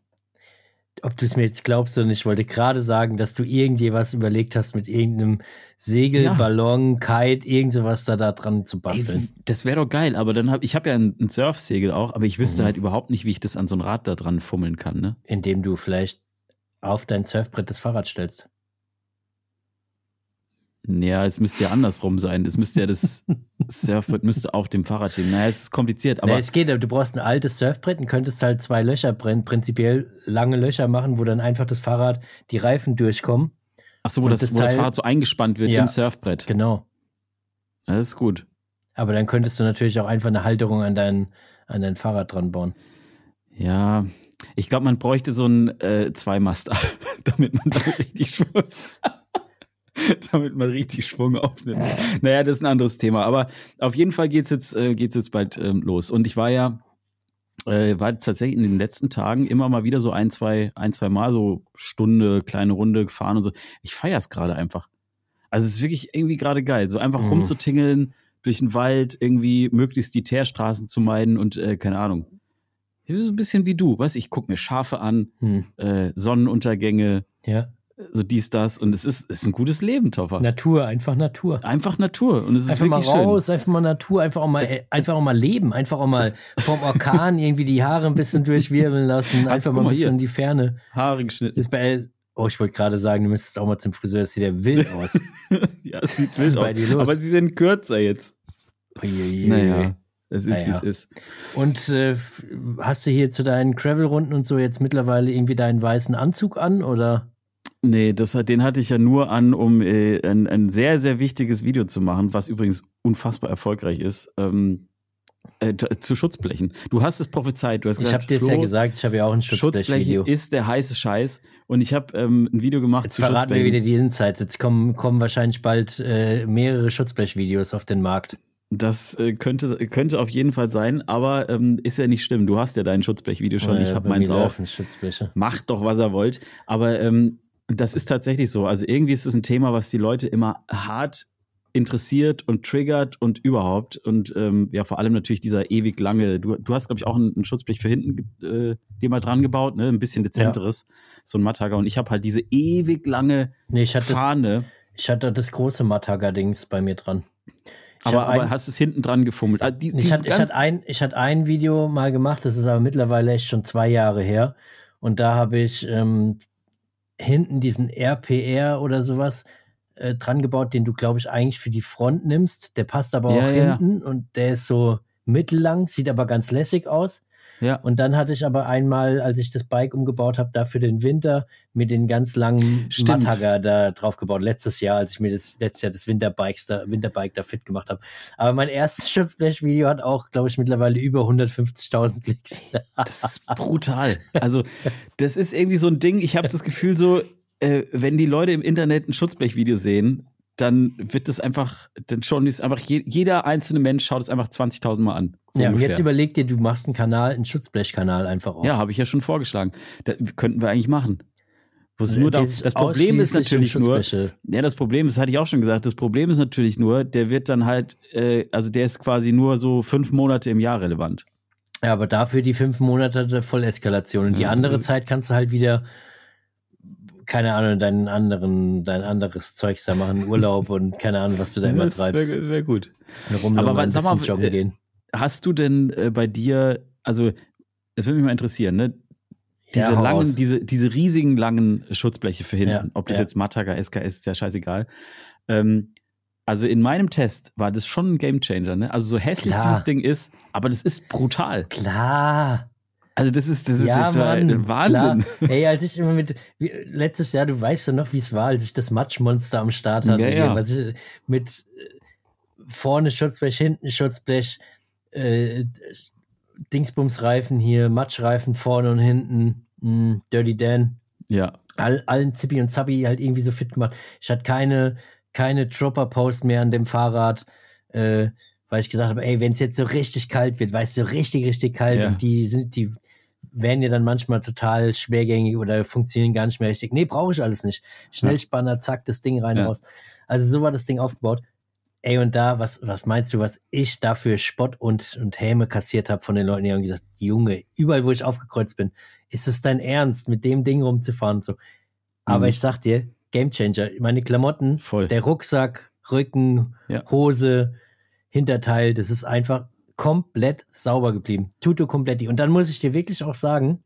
ob du es mir jetzt glaubst oder nicht, ich wollte gerade sagen, dass du irgendwie was überlegt hast mit irgendeinem Segel, Ja. Ballon, Kite, irgend sowas da, da dran zu ey, basteln. das wäre doch geil, aber dann habe ich habe ja ein, ein Surfsegel auch, aber ich wüsste Mhm. halt überhaupt nicht, wie ich das an so ein Rad da dran fummeln kann. Ne? Indem du vielleicht auf dein Surfbrett das Fahrrad stellst. Ja, es müsste ja andersrum sein. Es müsste ja das Surfbrett müsste auf dem Fahrrad stehen. Naja, es ist kompliziert, Aber aber es geht, aber du brauchst ein altes Surfbrett und könntest halt zwei Löcher brennen, prinzipiell lange Löcher machen, wo dann einfach das Fahrrad, die Reifen durchkommen. ach so, wo das, das wo das Teil- Fahrrad so eingespannt wird Ja. im Surfbrett. Genau. Ja, das ist gut. Aber dann könntest du natürlich auch einfach eine Halterung an dein, an dein Fahrrad dran bauen. Ja, ich glaube, man bräuchte so einen äh, Zweimaster, damit man da richtig Schwung, damit man richtig Schwung aufnimmt. Naja, das ist ein anderes Thema. Aber auf jeden Fall geht's jetzt, äh, geht's jetzt bald ähm, los. Und ich war ja, äh, war tatsächlich in den letzten Tagen immer mal wieder so ein, zwei, ein, zwei Mal so Stunde, kleine Runde gefahren und so. Ich feiere es gerade einfach. Also es ist wirklich irgendwie gerade geil, so einfach Mhm. rumzutingeln durch den Wald, irgendwie möglichst die Teerstraßen zu meiden und äh, keine Ahnung. So ein bisschen wie du, weißt ich gucke mir Schafe an, Hm. äh, Sonnenuntergänge, Ja. So dies, das und es ist, ist ein gutes Leben, Toffer. Natur, einfach Natur. Einfach Natur und es ist Einfach mal wirklich schön. raus, einfach mal Natur, einfach auch mal, Es- einfach auch mal leben, einfach auch mal vom Orkan irgendwie die Haare ein bisschen durchwirbeln lassen, Also, einfach mal ein mal bisschen in die Ferne. Haare geschnitten. Ist bei, oh, ich wollte gerade sagen, du müsstest auch mal zum Friseur, das sieht ja wild aus. ja, es sieht wild aus. Aber sie sind kürzer jetzt. Uiuiui. Naja, es ist, wie Naja. es ist. Und äh, hast du hier zu deinen Gravel-Runden und so jetzt mittlerweile irgendwie deinen weißen Anzug an oder? Nee, das den hatte ich ja nur an, um äh, ein, ein sehr, sehr wichtiges Video zu machen, was übrigens unfassbar erfolgreich ist. Ähm, äh, zu Schutzblechen. Du hast es prophezeit. Du hast Ich habe dir es ja gesagt, ich habe ja auch ein Schutzblech-Video. ist der heiße Scheiß. Und ich habe ähm, ein Video gemacht Jetzt zu verraten wir wieder die Insights. Jetzt kommen, kommen wahrscheinlich bald äh, mehrere Schutzblech-Videos auf den Markt. Das äh, könnte, könnte auf jeden Fall sein, aber ähm, ist ja nicht schlimm. Du hast ja dein Schutzblech-Video schon, ich Äh, habe meins auch. Macht doch, was er wollt. Aber ähm, das ist tatsächlich so. Also irgendwie ist es ein Thema, was die Leute immer hart interessiert und triggert und überhaupt. Und ähm, ja, vor allem natürlich dieser ewig lange, du, du hast, glaube ich, auch einen, einen Schutzblech für hinten äh, dir mal dran gebaut, ne? Ein bisschen dezenteres, so ein Mattager. Und ich habe halt diese ewig lange Nee, ich hatte, das, Fahne, ich hatte das große Mataga-Dings bei mir dran. Ich aber, aber ein- hast es hinten dran gefummelt. Ah, die, Ich hatte, ich, hatte ein, ich hatte ein Video mal gemacht, das ist aber mittlerweile echt schon zwei Jahre her. Und da habe ich ähm, hinten diesen RPR oder sowas äh, dran gebaut, den du, glaube ich, eigentlich für die Front nimmst. Der passt aber Ja, auch ja, hinten und der ist so mittellang, sieht aber ganz lässig aus. Ja. Und dann hatte ich aber einmal, als ich das Bike umgebaut habe, da für den Winter mit den ganz langen Stimmt. Mattager da drauf gebaut. Letztes Jahr, als ich mir das letztes Jahr das Winterbikes da, Winterbike da fit gemacht habe. Aber mein erstes Schutzblech-Video hat auch, glaube ich, mittlerweile über 150.000 Klicks. Das ist brutal. Also, das ist irgendwie so ein Ding, ich habe das Gefühl so, äh, wenn die Leute im Internet ein Schutzblech-Video sehen, dann wird es einfach, dann schon ist einfach, je, jeder einzelne Mensch schaut es einfach 20.000 Mal an. So ja, und ungefähr. jetzt überleg dir, du machst einen Kanal, einen Schutzblechkanal einfach auf. Ja, habe ich ja schon vorgeschlagen. Da könnten wir eigentlich machen. Wo es Der nur da, das Problem ist ausschließlich um natürlich nur, ja, das Problem ist, hatte ich auch schon gesagt, das Problem ist natürlich nur, der wird dann halt, äh, also der ist quasi nur so fünf Monate im Jahr relevant. Ja, aber dafür die fünf Monate der Volleskalation. Und die andere Zeit kannst du halt wieder, keine Ahnung, deinen anderen, dein anderes Zeugs da machen, Urlaub und keine Ahnung, was du da immer das treibst. wäre wär gut. Aber ein sag mal, joggen äh, gehen. Hast du denn äh, bei dir, also, das würde mich mal interessieren, ne? Diese Ja, langen, diese, diese riesigen langen Schutzbleche für hinten, Ja, ob das ja. jetzt Mataga, SKS, ist ja scheißegal. Ähm, also in meinem Test war das schon ein Gamechanger, ne? Also so hässlich Klar. dieses Ding ist, aber das ist brutal. Klar. Also das ist, das ist ja, jetzt Mann, Wahnsinn. Klar. Ey, als ich immer mit, wie, letztes Jahr, du weißt ja noch, wie es war, als ich das Matschmonster am Start hatte. Ja, hier, ja. ich, mit äh, vorne Schutzblech, hinten Schutzblech, äh, Dingsbumsreifen hier, Matschreifen vorne und hinten, mh, Dirty Dan. Ja, all, allen Zippi und Zappi halt irgendwie so fit gemacht. Ich hatte keine, keine Dropper-Post mehr an dem Fahrrad, äh, weil ich gesagt habe, ey, wenn es jetzt so richtig kalt wird, weißt du, so richtig, richtig kalt Ja. und die sind, die werden ja dann manchmal total schwergängig oder funktionieren gar nicht mehr richtig. Nee, brauche ich alles nicht. Schnellspanner, zack, das Ding rein, Ja. raus. Also so war das Ding aufgebaut. Ey, und da, was, was meinst du, was ich dafür Spott und, und Häme kassiert habe von den Leuten, die haben gesagt, Junge, überall, wo ich aufgekreuzt bin, ist es dein Ernst, mit dem Ding rumzufahren? und So. Aber Mhm. ich sag dir, Gamechanger, meine Klamotten, voll. der Rucksack, Rücken, Ja. Hose, Hinterteil, das ist einfach komplett sauber geblieben. Tutto kompletti. Und dann muss ich dir wirklich auch sagen,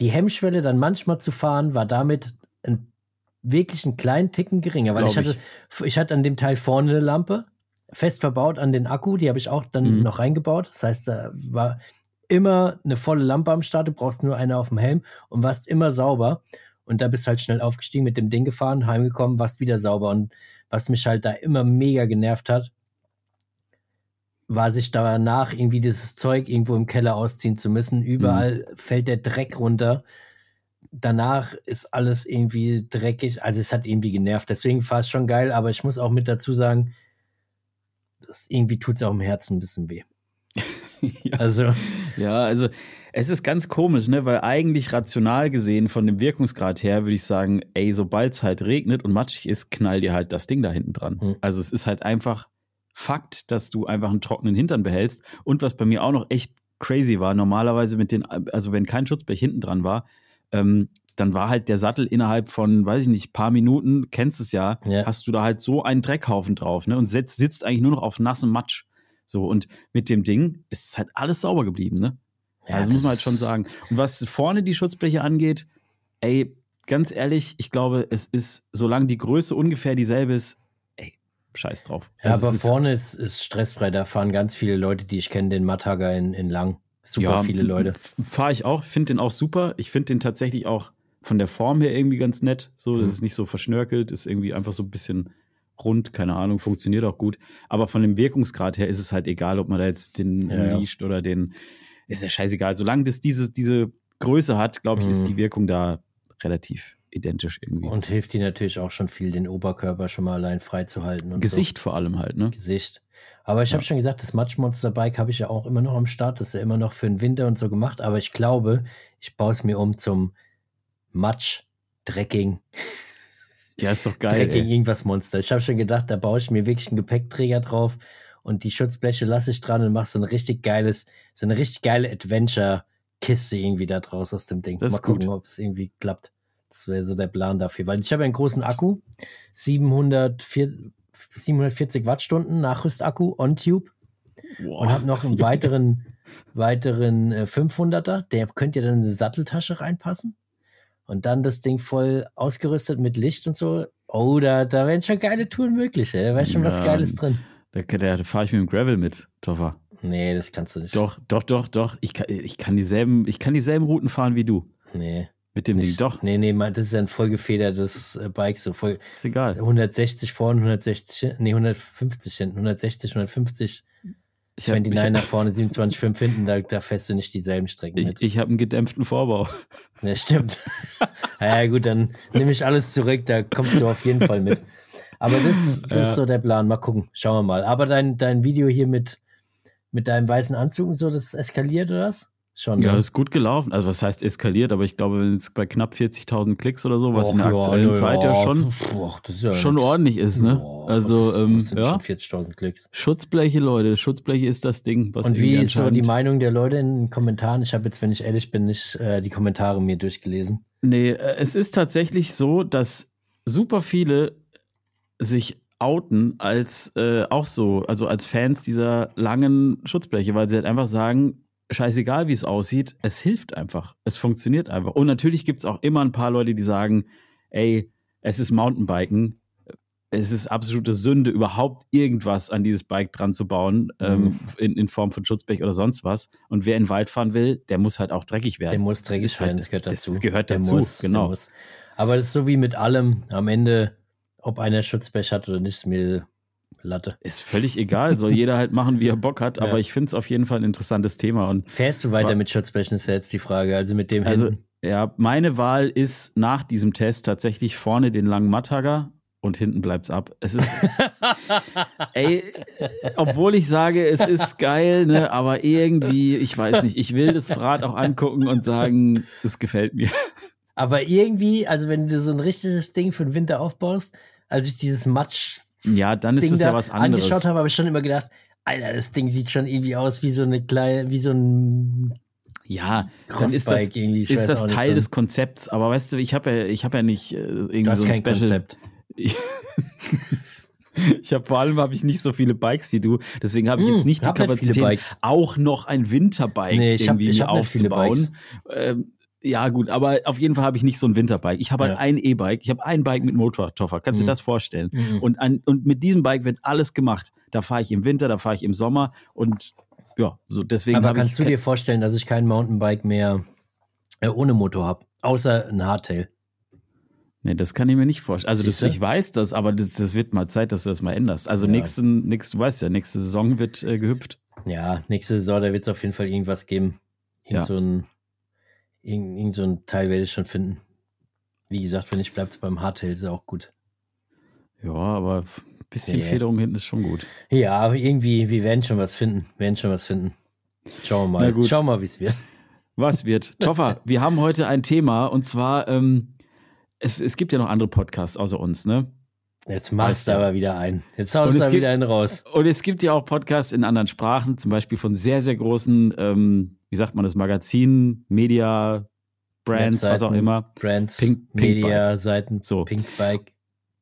die Hemmschwelle dann manchmal zu fahren, war damit ein, wirklich einen kleinen Ticken geringer, weil ich hatte, ich hatte an dem Teil vorne eine Lampe, fest verbaut an den Akku, die habe ich auch dann Mhm. noch reingebaut. Das heißt, da war immer eine volle Lampe am Start, du brauchst nur eine auf dem Helm und warst immer sauber. Und da bist halt schnell aufgestiegen, mit dem Ding gefahren, heimgekommen, warst wieder sauber. Und was mich halt da immer mega genervt hat, war sich danach irgendwie dieses Zeug irgendwo im Keller ausziehen zu müssen. Überall fällt der Dreck runter. Danach ist alles irgendwie dreckig. Also es hat irgendwie genervt. Deswegen war es schon geil, aber ich muss auch mit dazu sagen, das irgendwie tut es auch im Herzen ein bisschen weh. ja. Also, Ja, also es ist ganz komisch, ne? Weil eigentlich rational gesehen von dem Wirkungsgrad her würde ich sagen, ey, sobald es halt regnet und matschig ist, knall dir halt das Ding da hinten dran. Hm. Also es ist halt einfach Fakt, dass du einfach einen trockenen Hintern behältst. Und was bei mir auch noch echt crazy war, normalerweise mit den, also wenn kein Schutzblech hinten dran war, ähm, dann war halt der Sattel innerhalb von, weiß ich nicht, paar Minuten, kennst es ja, Ja. hast du da halt so einen Dreckhaufen drauf, ne? Und sitzt, sitzt eigentlich nur noch auf nassem Matsch. So, und mit dem Ding ist es halt alles sauber geblieben, ne? Ja, also muss man halt das schon sagen. Und was vorne die Schutzbleche angeht, ey, ganz ehrlich, ich glaube, es ist, solange die Größe ungefähr dieselbe ist, ey, scheiß drauf. Ja, Also aber ist- vorne ist, ist stressfrei. Da fahren ganz viele Leute, die ich kenne, den Mattager in, in Lang. Super viele Leute. Fahre ich auch, finde den auch super. Ich finde den tatsächlich auch von der Form her irgendwie ganz nett. So, das Mhm. ist nicht so verschnörkelt, ist irgendwie einfach so ein bisschen rund, keine Ahnung, funktioniert auch gut. Aber von dem Wirkungsgrad her ist es halt egal, ob man da jetzt den Ja, ja. liest oder den. Ist ja scheißegal. Solange das diese, diese Größe hat, glaube ich, ist Mhm. die Wirkung da relativ identisch irgendwie. Und hilft dir natürlich auch schon viel, den Oberkörper schon mal allein freizuhalten. Und Gesicht vor allem halt, ne? So. Gesicht. Aber ich habe Ja. schon gesagt, das Matschmonster Bike habe ich ja auch immer noch am Start. Das ist ja immer noch für den Winter und so gemacht. Aber ich glaube, ich baue es mir um zum Matsch, Drecking, Ja, ist doch geil. Drecking Ey. irgendwas Monster. Ich habe schon gedacht, da baue ich mir wirklich einen Gepäckträger drauf und die Schutzbleche lasse ich dran und mache so ein richtig geiles, so eine richtig geile Adventure-Kiste irgendwie da draus aus dem Ding. Das Mal gucken, ob es irgendwie klappt. Das wäre so der Plan dafür. Weil ich habe einen großen Akku, 740, 740 Wattstunden Nachrüstakku on-Tube Boah. und habe noch einen weiteren, weiteren äh, 500er. Der könnte ja dann in eine Satteltasche reinpassen. Und dann das Ding voll ausgerüstet mit Licht und so. Oh, da, da wären schon geile Touren möglich. ey. Da wäre schon was Ja, Geiles drin. Da, da, da fahre ich mit dem Gravel mit, Toffer. Nee, das kannst du nicht. Doch, doch, doch, doch. Ich kann, ich kann dieselben, ich kann dieselben Routen fahren wie du. Nee. Mit dem Ding. Nicht. Doch, Nee, nee, das ist ein vollgefedertes äh, Bike. So voll, ist egal. 160 vorne, 160 hinten. Nee, 150 hinten. 160, 150. Ich Wenn die ich- Niner vorne 27,5 hinten, da, da fährst du nicht dieselben Strecken Ich, mit. ich habe einen gedämpften Vorbau. Ja, stimmt. ja, gut, dann nehme ich alles zurück, da kommst du auf jeden Fall mit. Aber das, das Ja. ist so der Plan. Mal gucken, schauen wir mal. Aber dein, dein Video hier mit, mit deinem weißen Anzug und so, das eskaliert oder was? Schon. Ja, ne? ist gut gelaufen. Also was heißt eskaliert, aber ich glaube, jetzt bei knapp 40.000 Klicks oder so, was Och, in der ja, aktuellen nö, Zeit ja schon, Och, das ist ja schon nix. ordentlich ist, ne? Boah, also, ähm, ja. schon 40.000 Klicks. Schutzbleche, Leute. Schutzbleche ist das Ding. Was Und wie ist so die Meinung der Leute in den Kommentaren? Ich habe jetzt, wenn ich ehrlich bin, nicht äh, die Kommentare mir durchgelesen. Nee, äh, es ist tatsächlich so, dass super viele sich outen als äh, auch so, also als Fans dieser langen Schutzbleche, weil sie halt einfach sagen, scheißegal wie es aussieht, es hilft einfach. Es funktioniert einfach. Und natürlich gibt es auch immer ein paar Leute, die sagen, ey, es ist Mountainbiken. Es ist absolute Sünde, überhaupt irgendwas an dieses Bike dran zu bauen, ähm, Mhm. in, in Form von Schutzblech oder sonst was. Und wer in den Wald fahren will, der muss halt auch dreckig werden. Der muss Das dreckig halt- werden, das gehört dazu. Das gehört Der dazu, muss, der genau. muss. Aber das ist so wie mit allem. Am Ende, ob einer Schutzblech hat oder nicht, ist mir Latte. Ist völlig egal, soll jeder halt machen, wie er Bock hat, Ja. aber ich finde es auf jeden Fall ein interessantes Thema. Und Fährst du weiter mit Schutzblechen, ist ja jetzt die Frage. Also mit dem also, hinten. ja, meine Wahl ist nach diesem Test tatsächlich vorne den langen Matthager und hinten bleibt's ab. Es ist, ey, obwohl ich sage, es ist geil, ne, aber irgendwie, ich weiß nicht, ich will das Rad auch angucken und sagen, es gefällt mir. Aber irgendwie, also wenn du so ein richtiges Ding für den Winter aufbaust, als ich dieses Matsch Ja, dann ist Ding es ja was anderes. angeschaut habe, habe ich schon immer gedacht, Alter, das Ding sieht schon irgendwie aus wie so eine kleine, wie so ein Ja, dann ist das, ist das Teil so des Konzepts. Aber weißt du, ich habe ja, ich habe ja nicht äh, irgendwie Du hast so ein kein Special. Konzept. Ich, ich habe vor allem habe ich nicht so viele Bikes wie du, deswegen habe ich Hm, jetzt nicht die nicht viele Kapazität, auch noch ein Winterbike Nee, hab- irgendwie mir hab viele aufzubauen. Ähm, ja, gut, aber auf jeden Fall habe ich nicht so ein Winterbike. Ich habe halt Ja. ein E-Bike, ich habe ein Bike mit Motortoffer. Kannst du Mhm. dir das vorstellen? Mhm. Und, an, und mit diesem Bike wird alles gemacht. Da fahre ich im Winter, da fahre ich im Sommer und ja, so deswegen Aber kannst du dir vorstellen, dass ich kein Mountainbike mehr äh, ohne Motor habe? Außer ein Hardtail. Nee, das kann ich mir nicht vorstellen. Also, das, ich weiß das, aber das, das wird mal Zeit, dass du das mal änderst. Also, Ja. nächsten, nächsten, du weißt ja, nächste Saison wird äh, gehüpft. Ja, nächste Saison, da wird es auf jeden Fall irgendwas geben. Irgend Ja. so ein, irgend, irgend so ein Teil werde ich schon finden. Wie gesagt, wenn ich bleibt es beim Hardtail, ist auch gut. Ja, aber ein bisschen Nee. Federung hinten ist schon gut. Ja, aber irgendwie, wir werden schon was finden. Wir werden schon was finden. Schauen wir mal. Schauen wir mal, wie es wird. Was wird? Toffer, wir haben heute ein Thema und zwar, ähm, es, es gibt ja noch andere Podcasts außer uns, ne? Jetzt machst du aber wieder ein. Jetzt haust es du da gibt- wieder einen raus. Und es gibt ja auch Podcasts in anderen Sprachen, zum Beispiel von sehr, sehr großen, ähm, wie sagt man das, Magazinen, Media, Brands, was auch immer. Brands, Pink- Pink Media-Seiten, So. Pinkbike.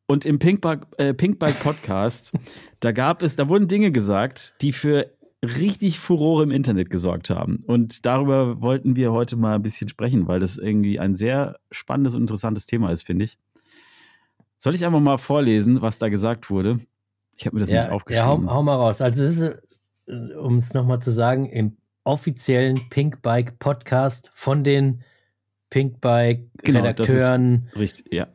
Und im Pinkbike, äh, Pinkbike Podcast, da gab es, da wurden Dinge gesagt, die für richtig Furore im Internet gesorgt haben. Und darüber wollten wir heute mal ein bisschen sprechen, weil das irgendwie ein sehr spannendes und interessantes Thema ist, finde ich. Soll ich einfach mal vorlesen, was da gesagt wurde? Ich habe mir das nicht Ja, ja aufgeschrieben. hau, hau mal raus. Also es ist, äh, um es nochmal zu sagen, im offiziellen Pinkbike Podcast von den Pinkbike Genau, das ist- Redakteuren. Richtig, ja.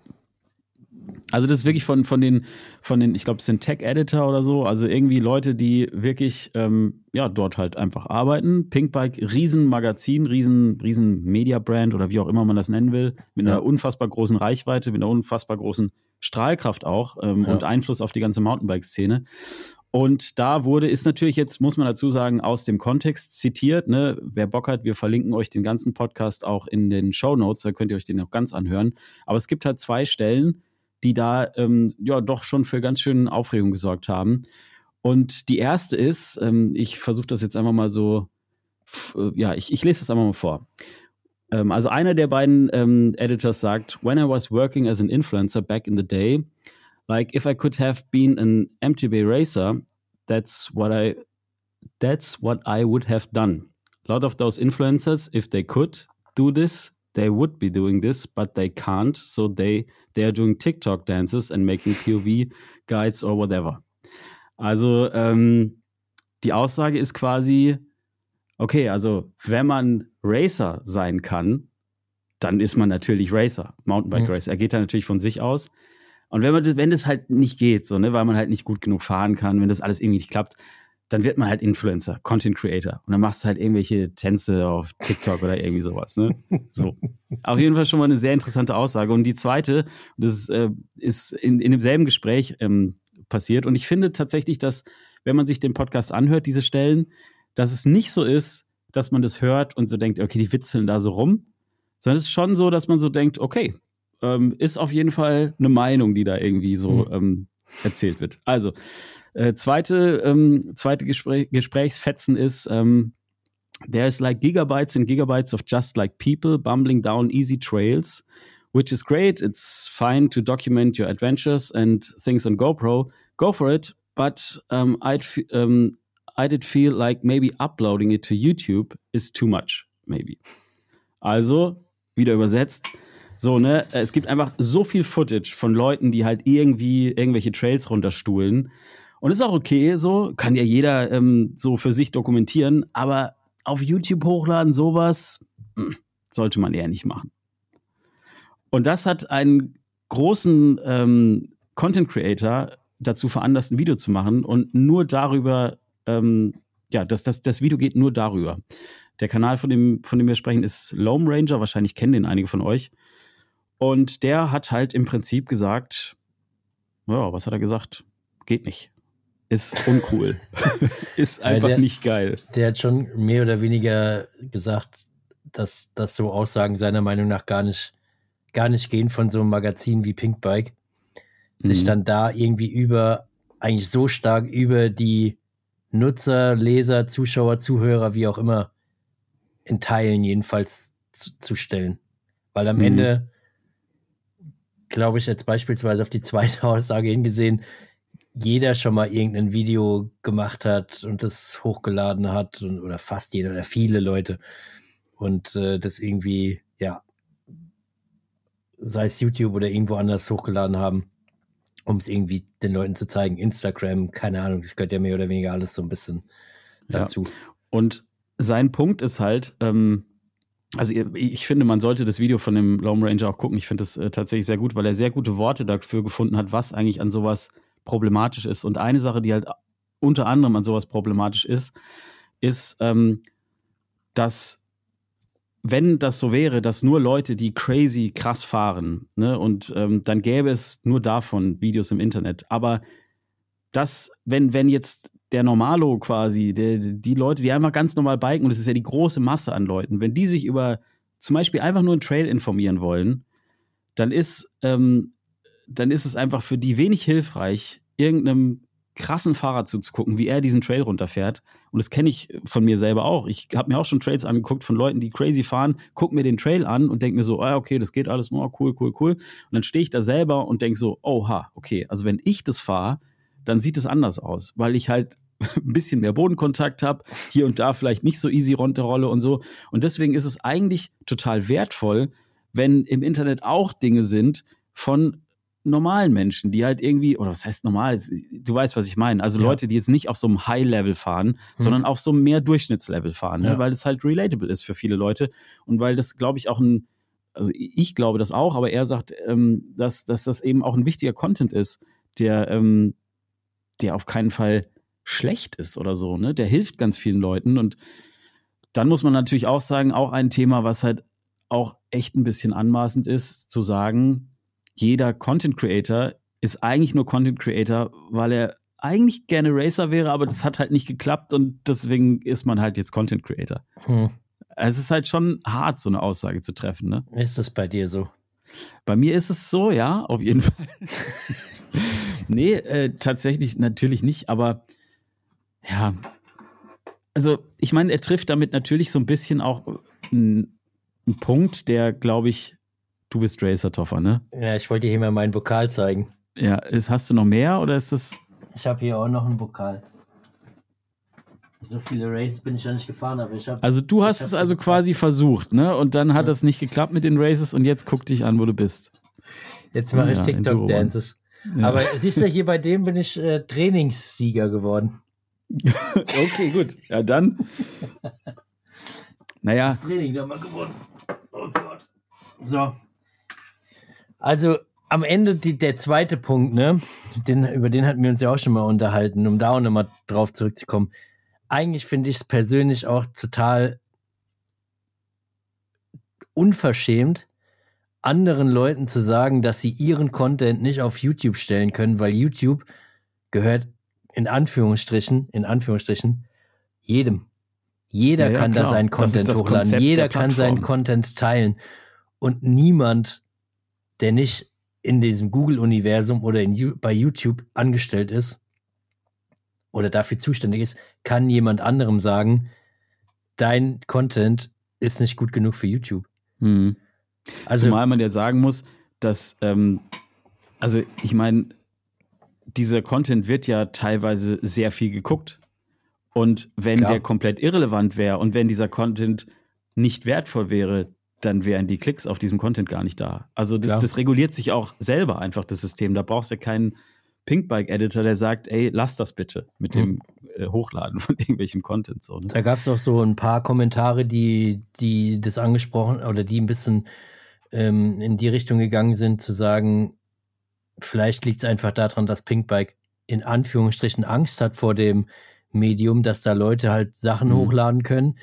Also das ist wirklich von, von den, von den, ich glaube, es sind Tech-Editor oder so, also irgendwie Leute, die wirklich ähm, ja, dort halt einfach arbeiten. Pinkbike, Riesenmagazin, riesen, riesen Media-Brand oder wie auch immer man das nennen will, mit Ja. einer unfassbar großen Reichweite, mit einer unfassbar großen Strahlkraft auch ähm, Ja. und Einfluss auf die ganze Mountainbike-Szene. Und da wurde, ist natürlich jetzt, muss man dazu sagen, aus dem Kontext zitiert. Ne? Wer Bock hat, wir verlinken euch den ganzen Podcast auch in den Show Notes, da könnt ihr euch den auch ganz anhören. Aber es gibt halt zwei Stellen, die da ähm, ja doch schon für ganz schön Aufregung gesorgt haben. Und die erste ist, ähm, ich versuche das jetzt einfach mal so, äh, ja, ich, ich lese das einfach mal vor. Ähm, also einer der beiden ähm, Editors sagt, when I was working as an influencer back in the day, like if I could have been an MTB racer, that's what I that's what I would have done. A lot of those influencers, if they could do this, they would be doing this, but they can't. So they they are doing TikTok dances and making POV guides or whatever. Also ähm, die Aussage ist quasi, okay, also wenn man Racer sein kann, dann ist man natürlich Racer, Mountainbike Mhm. Racer. Er geht da natürlich von sich aus. Und wenn man, das- wenn das halt nicht geht, so, ne, weil man halt nicht gut genug fahren kann, wenn das alles irgendwie nicht klappt, dann wird man halt Influencer, Content Creator. Und dann machst du halt irgendwelche Tänze auf TikTok oder irgendwie sowas. Ne? So. Auf jeden Fall schon mal eine sehr interessante Aussage. Und die zweite, das äh, ist in, in demselben Gespräch ähm, passiert. Und ich finde tatsächlich, dass, wenn man sich den Podcast anhört, diese Stellen, dass es nicht so ist, dass man das hört und so denkt, okay, die witzeln da so rum, sondern es ist schon so, dass man so denkt, okay, ähm, ist auf jeden Fall eine Meinung, die da irgendwie so mhm. ähm, erzählt wird. Also, äh, zweite, ähm, zweite Gespräch, Gesprächsfetzen ist, ähm, there's like gigabytes and gigabytes of just like people bumbling down easy trails, which is great. It's fine to document your adventures and things on GoPro. Go for it. But um, I'd, um, I did feel like maybe uploading it to YouTube is too much, maybe. Also, wieder übersetzt. So, ne, es gibt einfach so viel Footage von Leuten, die halt irgendwie irgendwelche Trails runterstuhlen. Und ist auch okay, so, kann ja jeder ähm, so für sich dokumentieren, aber auf YouTube hochladen, sowas, hm, sollte man eher nicht machen. Und das hat einen großen ähm, Content Creator dazu veranlasst, ein Video zu machen und nur darüber, ähm, ja, das, das, das Video geht nur darüber. Der Kanal, von dem, von dem wir sprechen, ist Lone Ranger. Wahrscheinlich kennen den einige von euch. Und der hat halt im Prinzip gesagt, ja, was hat er gesagt? Geht nicht ist uncool. ist einfach der, nicht geil. Der hat schon mehr oder weniger gesagt, dass, dass so Aussagen seiner Meinung nach gar nicht, gar nicht gehen von so einem Magazin wie Pinkbike. Sich mhm. dann da irgendwie über, eigentlich so stark über die Nutzer, Leser, Zuschauer, Zuhörer, wie auch immer, in Teilen jedenfalls zu, zu stellen. Weil am mhm. Ende, glaube ich, jetzt beispielsweise auf die zweite Aussage hingesehen, jeder schon mal irgendein Video gemacht hat und das hochgeladen hat und, oder fast jeder oder viele Leute und äh, das irgendwie, ja, sei es YouTube oder irgendwo anders hochgeladen haben, um es irgendwie den Leuten zu zeigen. Instagram, keine Ahnung, das gehört ja mehr oder weniger alles so ein bisschen dazu. Ja. Und sein Punkt ist halt, ähm, also ich finde, man sollte das Video von dem Lone Ranger auch gucken. Ich finde das äh, tatsächlich sehr gut, weil er sehr gute Worte dafür gefunden hat, was eigentlich an sowas problematisch ist. Und eine Sache, die halt unter anderem an sowas problematisch ist, ist, ähm, dass wenn das so wäre, dass nur Leute, die crazy krass fahren, ne, und ähm, dann gäbe es nur davon Videos im Internet. Aber das, wenn, wenn jetzt der Normalo quasi, der, die Leute, die einfach ganz normal biken, und es ist ja die große Masse an Leuten, wenn die sich über zum Beispiel einfach nur einen Trail informieren wollen, dann ist ähm, dann ist es einfach für die wenig hilfreich, irgendeinem krassen Fahrer zuzugucken, wie er diesen Trail runterfährt. Und das kenne ich von mir selber auch. Ich habe mir auch schon Trails angeguckt von Leuten, die crazy fahren, gucke mir den Trail an und denke mir so, ah, okay, das geht alles, oh, cool, cool, cool. Und dann stehe ich da selber und denke so, oha, okay, also wenn ich das fahre, dann sieht es anders aus, weil ich halt ein bisschen mehr Bodenkontakt habe, hier und da vielleicht nicht so easy runterrolle und so. Und deswegen ist es eigentlich total wertvoll, wenn im Internet auch Dinge sind von normalen Menschen, die halt irgendwie, oder was heißt normal? Du weißt, was ich meine. Also ja. Leute, die jetzt nicht auf so einem High-Level fahren, hm. sondern auf so einem mehr Durchschnittslevel fahren, ne? ja. ne? weil das halt relatable ist für viele Leute und weil das, glaube ich, auch ein, also ich glaube das auch, aber er sagt, ähm, dass, dass das eben auch ein wichtiger Content ist, der, ähm, der auf keinen Fall schlecht ist oder so, ne? Der hilft ganz vielen Leuten und dann muss man natürlich auch sagen, auch ein Thema, was halt auch echt ein bisschen anmaßend ist, zu sagen, jeder Content Creator ist eigentlich nur Content Creator, weil er eigentlich gerne Racer wäre, aber das hat halt nicht geklappt und deswegen ist man halt jetzt Content Creator. Hm. Es ist halt schon hart, so eine Aussage zu treffen, ne? Ist es bei dir so? Bei mir ist es so, ja, auf jeden Fall. Nee, äh, tatsächlich natürlich nicht, aber ja. Also, ich meine, er trifft damit natürlich so ein bisschen auch einen, einen Punkt, der, glaube ich, Du bist Racer Toffer, ne? Ja, ich wollte dir hier mal meinen Pokal zeigen. Ja, ist, hast du noch mehr oder ist das. Ich habe hier auch noch einen Pokal. So viele Races bin ich ja nicht gefahren, aber ich habe. Also du hast es also quasi versucht, ne? Und dann hat ja. das nicht geklappt mit den Races und jetzt guck dich an, wo du bist. Jetzt mache ich ja, TikTok-Dances. Ja. Aber siehst du, hier bei dem bin ich äh, Trainingssieger geworden. okay, gut. Ja, dann. naja. Das Training da mal gewonnen. Oh Gott. So. Also am Ende die, der zweite Punkt, ne, den, über den hatten wir uns ja auch schon mal unterhalten, um da auch nochmal drauf zurückzukommen. Eigentlich finde ich es persönlich auch total unverschämt, anderen Leuten zu sagen, dass sie ihren Content nicht auf YouTube stellen können, weil YouTube gehört in Anführungsstrichen, in Anführungsstrichen, jedem. Jeder Ja, ja, kann da klar. seinen Das ist Content das hochladen. Konzept Jeder der kann seinen. Content teilen. Und niemand, der nicht in diesem Google-Universum oder in, bei YouTube angestellt ist oder dafür zuständig ist, kann jemand anderem sagen, dein Content ist nicht gut genug für YouTube. Hm. Also, Zumal man ja sagen muss, dass, ähm, also ich meine, dieser Content wird ja teilweise sehr viel geguckt. Und wenn Klar. der komplett irrelevant wäre und wenn dieser Content nicht wertvoll wäre, dann wären die Klicks auf diesem Content gar nicht da. Also das, das reguliert sich auch selber einfach, das System. Da brauchst du keinen Pinkbike-Editor, der sagt, ey, lass das bitte mit dem äh, Hochladen von irgendwelchem Content. So, ne? Da gab es auch so ein paar Kommentare, die, die das angesprochen oder die ein bisschen ähm, in die Richtung gegangen sind, zu sagen, vielleicht liegt es einfach daran, dass Pinkbike in Anführungsstrichen Angst hat vor dem Medium, dass da Leute halt Sachen Mhm. hochladen können,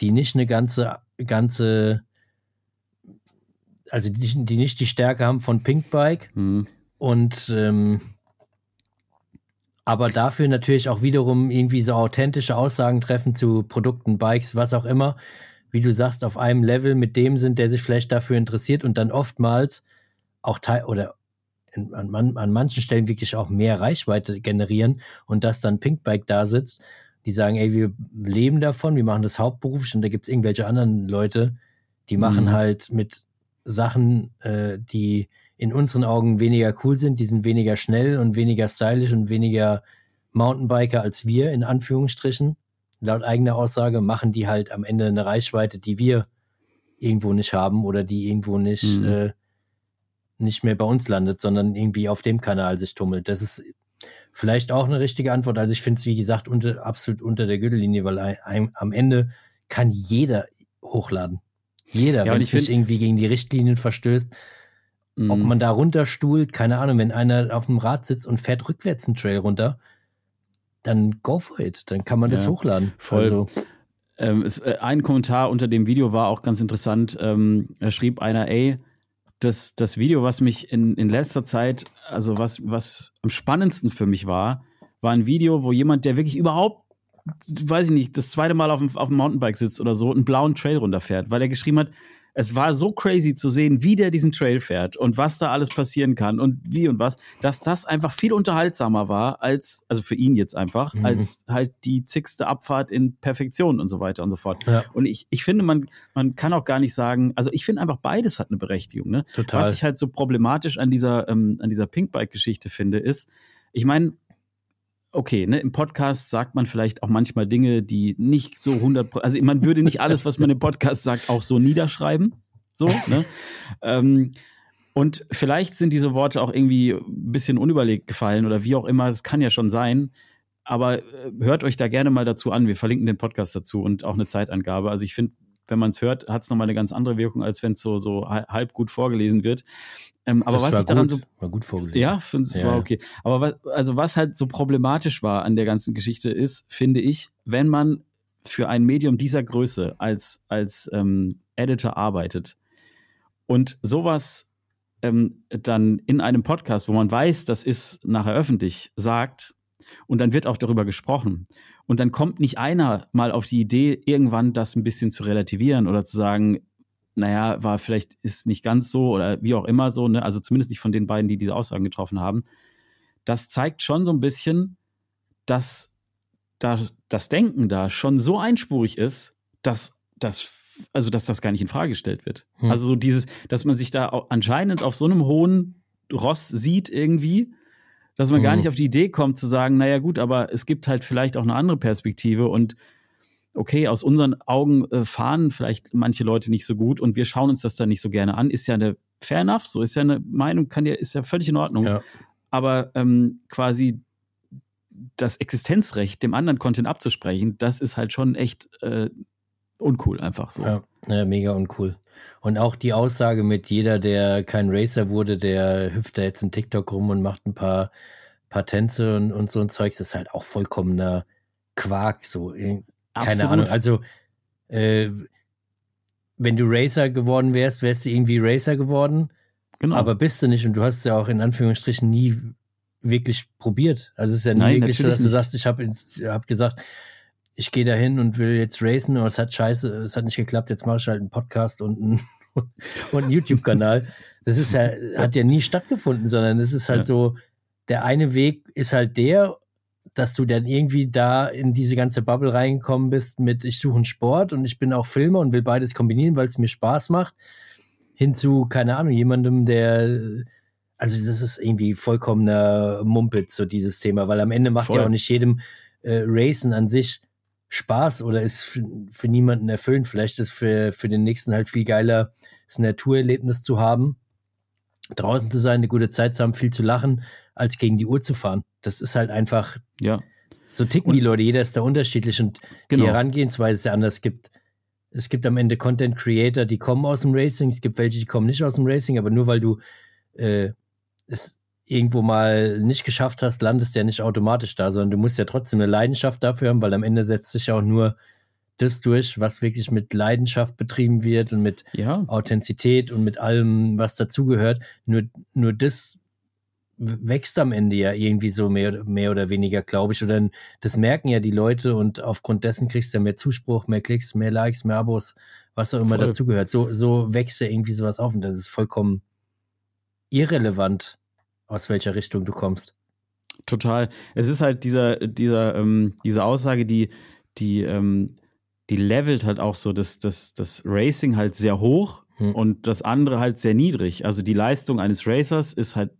die nicht eine ganze, ganze, also die, die nicht die Stärke haben von Pinkbike Hm. und ähm, aber dafür natürlich auch wiederum irgendwie so authentische Aussagen treffen zu Produkten, Bikes, was auch immer, wie du sagst, auf einem Level mit dem sind, der sich vielleicht dafür interessiert und dann oftmals auch teil oder in, an, man, an manchen Stellen wirklich auch mehr Reichweite generieren und dass dann Pinkbike da sitzt, die sagen, ey, wir leben davon, wir machen das hauptberuflich und da gibt es irgendwelche anderen Leute, die machen Mhm. halt mit Sachen, äh, die in unseren Augen weniger cool sind, die sind weniger schnell und weniger stylisch und weniger Mountainbiker als wir, in Anführungsstrichen. Laut eigener Aussage machen die halt am Ende eine Reichweite, die wir irgendwo nicht haben oder die irgendwo nicht, Mhm. äh, nicht mehr bei uns landet, sondern irgendwie auf dem Kanal sich tummelt. Das ist vielleicht auch eine richtige Antwort. Also ich finde es, wie gesagt, unter, absolut unter der Gürtellinie, weil ein, ein, am Ende kann jeder hochladen. Jeder, Ja, wenn ich es nicht irgendwie gegen die Richtlinien verstößt. Ob Hm. man da runterstuhlt, keine Ahnung, wenn einer auf dem Rad sitzt und fährt rückwärts einen Trail runter, dann go for it. Dann kann man das Ja, hochladen. voll. Also, Ähm, es, äh, ein Kommentar unter dem Video war auch ganz interessant. Ähm, da schrieb einer, ey, das, das Video, was mich in, in letzter Zeit, also was, was am spannendsten für mich war, war ein Video, wo jemand, der wirklich überhaupt, weiß ich nicht, das zweite Mal auf dem, auf dem Mountainbike sitzt oder so, einen blauen Trail runterfährt, weil er geschrieben hat, es war so crazy zu sehen, wie der diesen Trail fährt und was da alles passieren kann und wie und was, dass das einfach viel unterhaltsamer war als, also für ihn jetzt einfach, Mhm. als halt die zigste Abfahrt in Perfektion und so weiter und so fort. ja, Und ich, ich finde, man, man kann auch gar nicht sagen, also ich finde einfach beides hat eine Berechtigung. Ne? total. Was ich halt so problematisch an dieser, ähm, an dieser Pinkbike-Geschichte finde, ist, ich meine, okay, ne, im Podcast sagt man vielleicht auch manchmal Dinge, die nicht so 100, Pro- also man würde nicht alles, was man im Podcast sagt, auch so niederschreiben. So, ne? ähm, und vielleicht sind diese Worte auch irgendwie ein bisschen unüberlegt gefallen oder wie auch immer, das kann ja schon sein. Aber äh, hört euch da gerne mal dazu an. Wir verlinken den Podcast dazu und auch eine Zeitangabe. Also ich finde, wenn man es hört, hat es nochmal eine ganz andere Wirkung, als wenn es so, so hal- halb gut vorgelesen wird. Ähm, aber Das was war ich daran gut, so war gut vorgelesen. ja, finde Ja, war okay. Aber was, also was halt so problematisch war an der ganzen Geschichte ist, finde ich, wenn man für ein Medium dieser Größe als, als ähm, Editor arbeitet und sowas ähm, dann in einem Podcast, wo man weiß, das ist nachher öffentlich, sagt und dann wird auch darüber gesprochen und dann kommt nicht einer mal auf die Idee, irgendwann das ein bisschen zu relativieren oder zu sagen, naja, war vielleicht ist nicht ganz so oder wie auch immer so, ne? Also zumindest nicht von den beiden, die diese Aussagen getroffen haben. Das zeigt schon so ein bisschen, dass da das Denken da schon so einspurig ist, dass das also dass das gar nicht in Frage gestellt wird. Hm. Also so dieses, dass man sich da anscheinend auf so einem hohen Ross sieht irgendwie, dass man gar Mhm. nicht auf die Idee kommt zu sagen, naja gut, aber es gibt halt vielleicht auch eine andere Perspektive und okay, aus unseren Augen äh, fahren vielleicht manche Leute nicht so gut und wir schauen uns das dann nicht so gerne an, ist ja eine fair enough, so ist ja eine Meinung, kann ja, ist ja völlig in Ordnung. Ja. Aber ähm, quasi das Existenzrecht dem anderen Content abzusprechen, das ist halt schon echt äh, uncool einfach so. Ja, ja, mega uncool. Und auch die Aussage mit jeder, der kein Racer wurde, der hüpft da jetzt in TikTok rum und macht ein paar, paar Tänze und, und so ein Zeugs, das ist halt auch vollkommener Quark, so. Keine Absolut. Ahnung. Also, äh, wenn du Racer geworden wärst, wärst du irgendwie Racer geworden, Genau. aber bist du nicht und du hast es ja auch in Anführungsstrichen nie wirklich probiert. Also es ist ja nie Nein, wirklich so, dass du nicht. sagst, ich habe hab gesagt, ich gehe dahin und will jetzt racen, aber es hat scheiße, es hat nicht geklappt, jetzt mache ich halt einen Podcast und einen, und einen YouTube-Kanal. Das ist ja, hat ja nie stattgefunden, sondern es ist halt Ja. so, der eine Weg ist halt der, dass du dann irgendwie da in diese ganze Bubble reingekommen bist mit, ich suche einen Sport und ich bin auch Filmer und will beides kombinieren, weil es mir Spaß macht, hinzu, keine Ahnung, jemandem, der, also das ist irgendwie vollkommener Mumpitz, so dieses Thema, weil am Ende macht Voll. ja auch nicht jedem äh, Racen an sich Spaß oder ist für, für niemanden erfüllend. Vielleicht ist für, für den nächsten halt viel geiler, das Naturerlebnis zu haben, draußen zu sein, eine gute Zeit zu haben, viel zu lachen, als gegen die Uhr zu fahren. Das ist halt einfach, ja. so ticken die Leute, jeder ist da unterschiedlich und Genau. die Herangehensweise ist ja anders. Es gibt, es gibt am Ende Content Creator, die kommen aus dem Racing, es gibt welche, die kommen nicht aus dem Racing, aber nur weil du äh, es irgendwo mal nicht geschafft hast, landest ja nicht automatisch da, sondern du musst ja trotzdem eine Leidenschaft dafür haben, weil am Ende setzt sich ja auch nur das durch, was wirklich mit Leidenschaft betrieben wird und mit Ja. Authentizität und mit allem, was dazugehört. Nur, nur das wächst am Ende ja irgendwie so mehr, oder- mehr oder weniger, glaube ich. Oder das merken ja die Leute und aufgrund dessen kriegst du ja mehr Zuspruch, mehr Klicks, mehr Likes, mehr Abos, was auch immer dazugehört. So, so wächst ja irgendwie sowas auf und das ist vollkommen irrelevant, aus welcher Richtung du kommst. Total. Es ist halt dieser, dieser, ähm, diese Aussage, die, die, ähm, die levelt halt auch so das, das, das Racing halt sehr hoch Hm. und das andere halt sehr niedrig. Also die Leistung eines Racers ist halt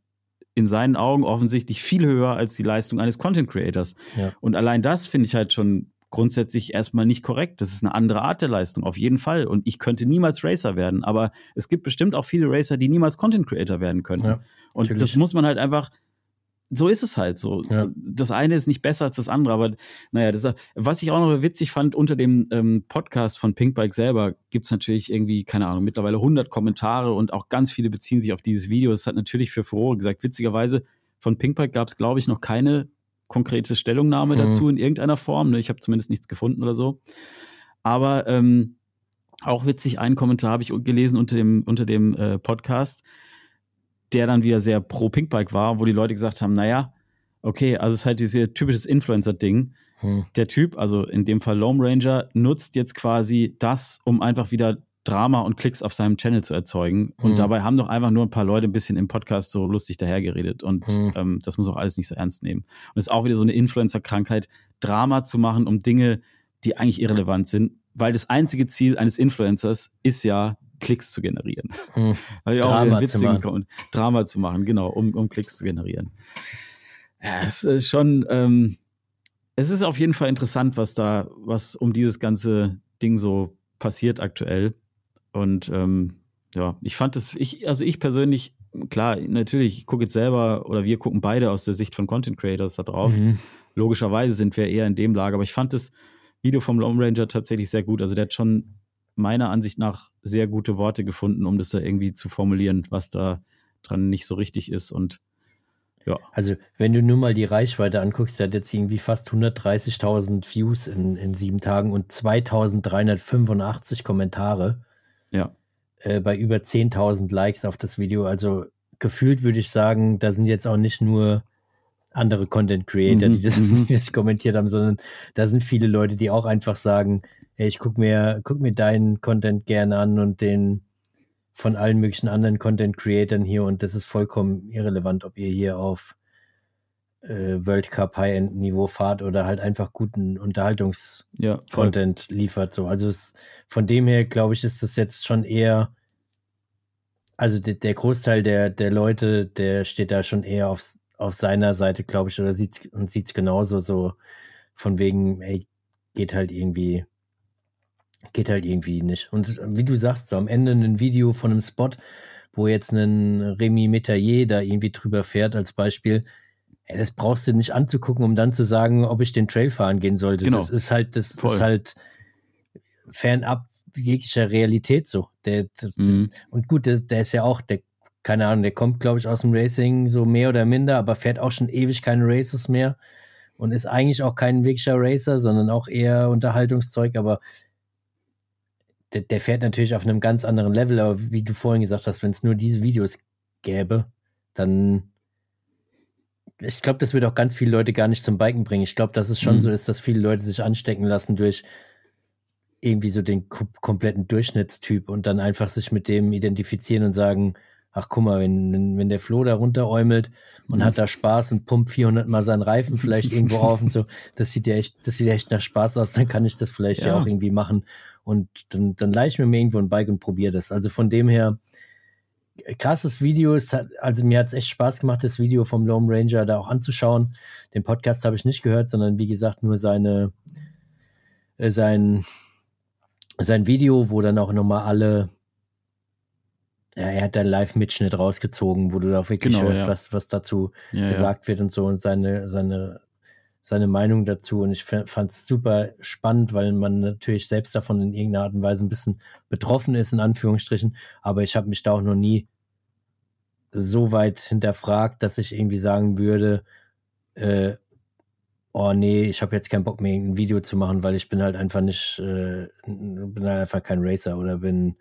in seinen Augen offensichtlich viel höher als die Leistung eines Content Creators. Ja. Und allein das finde ich halt schon grundsätzlich erstmal nicht korrekt. Das ist eine andere Art der Leistung, auf jeden Fall. Und ich könnte niemals Racer werden, aber es gibt bestimmt auch viele Racer, die niemals Content Creator werden könnten. Ja, Und natürlich. das muss man halt einfach, so ist es halt so. Ja. Das eine ist nicht besser als das andere, aber naja, das, was ich auch noch witzig fand, unter dem ähm, Podcast von Pinkbike selber gibt's natürlich irgendwie, keine Ahnung, mittlerweile 100 Kommentare und auch ganz viele beziehen sich auf dieses Video. Das hat natürlich für Furore gesagt. Witzigerweise, von Pinkbike gab's glaube ich, noch keine konkrete Stellungnahme Mhm. dazu in irgendeiner Form. ne? Ich habe zumindest nichts gefunden oder so. Aber ähm, auch witzig, einen Kommentar habe ich gelesen unter dem, unter dem äh, Podcast, der dann wieder sehr pro Pinkbike war, wo die Leute gesagt haben, naja, okay, also es ist halt dieses typisches Influencer-Ding. Hm. Der Typ, also in dem Fall Lone Ranger, nutzt jetzt quasi das, um einfach wieder Drama und Klicks auf seinem Channel zu erzeugen. Und Mhm. dabei haben doch einfach nur ein paar Leute ein bisschen im Podcast so lustig dahergeredet. Und Mhm. ähm, das muss auch alles nicht so ernst nehmen. Und es ist auch wieder so eine Influencer-Krankheit, Drama zu machen um Dinge, die eigentlich irrelevant sind, weil das einzige Ziel eines Influencers ist ja, Klicks zu generieren. Hm. Auch Drama zu machen. Drama zu machen, genau, um, um Klicks zu generieren. Ja, es ist schon, ähm, es ist auf jeden Fall interessant, was da, was um dieses ganze Ding so passiert aktuell. Und ähm, ja, ich fand es, ich, also ich persönlich, klar, natürlich, ich gucke jetzt selber oder wir gucken beide aus der Sicht von Content Creators da drauf. Mhm. Logischerweise sind wir eher in dem Lager, aber ich fand das Video vom Lone Ranger tatsächlich sehr gut. Also der hat schon meiner Ansicht nach sehr gute Worte gefunden, um das da irgendwie zu formulieren, was da dran nicht so richtig ist. Und ja, Also, wenn du nur mal die Reichweite anguckst, der hat jetzt irgendwie fast 130.000 Views in, in sieben Tagen und 2.385 Kommentare ja, äh, bei über 10.000 Likes auf das Video. Also, gefühlt würde ich sagen, da sind jetzt auch nicht nur andere Content Creator, Mhm, die, das, mhm. die das kommentiert haben, sondern da sind viele Leute, die auch einfach sagen, hey, ich guck mir, guck mir deinen Content gerne an und den von allen möglichen anderen Content Creatern hier und das ist vollkommen irrelevant, ob ihr hier auf World Cup High-End Niveau fahrt oder halt einfach guten Unterhaltungs ja, liefert. So. Also es, von dem her, glaube ich, ist das jetzt schon eher, also de, der Großteil der, der Leute, der steht da schon eher auf, auf seiner Seite, glaube ich, oder sieht und sieht es genauso so von wegen, ey, geht halt irgendwie, geht halt irgendwie nicht. Und wie du sagst, so am Ende ein Video von einem Spot, wo jetzt ein Remy Metayer da irgendwie drüber fährt als Beispiel, ey, das brauchst du nicht anzugucken, um dann zu sagen, ob ich den Trail fahren gehen sollte. Genau. Das ist halt, das Voll. ist halt fernab jeglicher Realität so. Der, das, Mhm. Und gut, der, der ist ja auch, der, keine Ahnung, der kommt, glaube ich, aus dem Racing so mehr oder minder, aber fährt auch schon ewig keine Races mehr und ist eigentlich auch kein wirklicher Racer, sondern auch eher Unterhaltungszeug, aber der, der fährt natürlich auf einem ganz anderen Level, aber wie du vorhin gesagt hast, wenn es nur diese Videos gäbe, dann ich glaube, das wird auch ganz viele Leute gar nicht zum Biken bringen. Ich glaube, dass es schon Mhm. so ist, dass viele Leute sich anstecken lassen durch irgendwie so den kom kompletten Durchschnittstyp und dann einfach sich mit dem identifizieren und sagen, ach guck mal, wenn, wenn, der Flo da runteräumelt und Mhm. hat da Spaß und pumpt 400 mal seinen Reifen vielleicht irgendwo auf und so, das sieht ja echt, das sieht ja echt nach Spaß aus, dann kann ich das vielleicht ja, Ja. auch irgendwie machen und dann, dann leih ich mir irgendwo ein Bike und probiere das. Also von dem her, krasses Video. Es hat, also mir hat es echt Spaß gemacht, das Video vom Lone Ranger da auch anzuschauen. Den Podcast habe ich nicht gehört, sondern wie gesagt nur seine äh, sein sein Video, wo dann auch nochmal alle ja, er hat einen Live-Mitschnitt rausgezogen, wo du da auch wirklich Genau, hörst, ja. was, was dazu Ja, gesagt wird und so und seine, seine, seine Meinung dazu. Und ich fand es super spannend, weil man natürlich selbst davon in irgendeiner Art und Weise ein bisschen betroffen ist, in Anführungsstrichen. Aber ich habe mich da auch noch nie so weit hinterfragt, dass ich irgendwie sagen würde, äh, oh nee, ich habe jetzt keinen Bock mehr, ein Video zu machen, weil ich bin halt einfach nicht, äh, bin halt einfach kein Racer oder bin,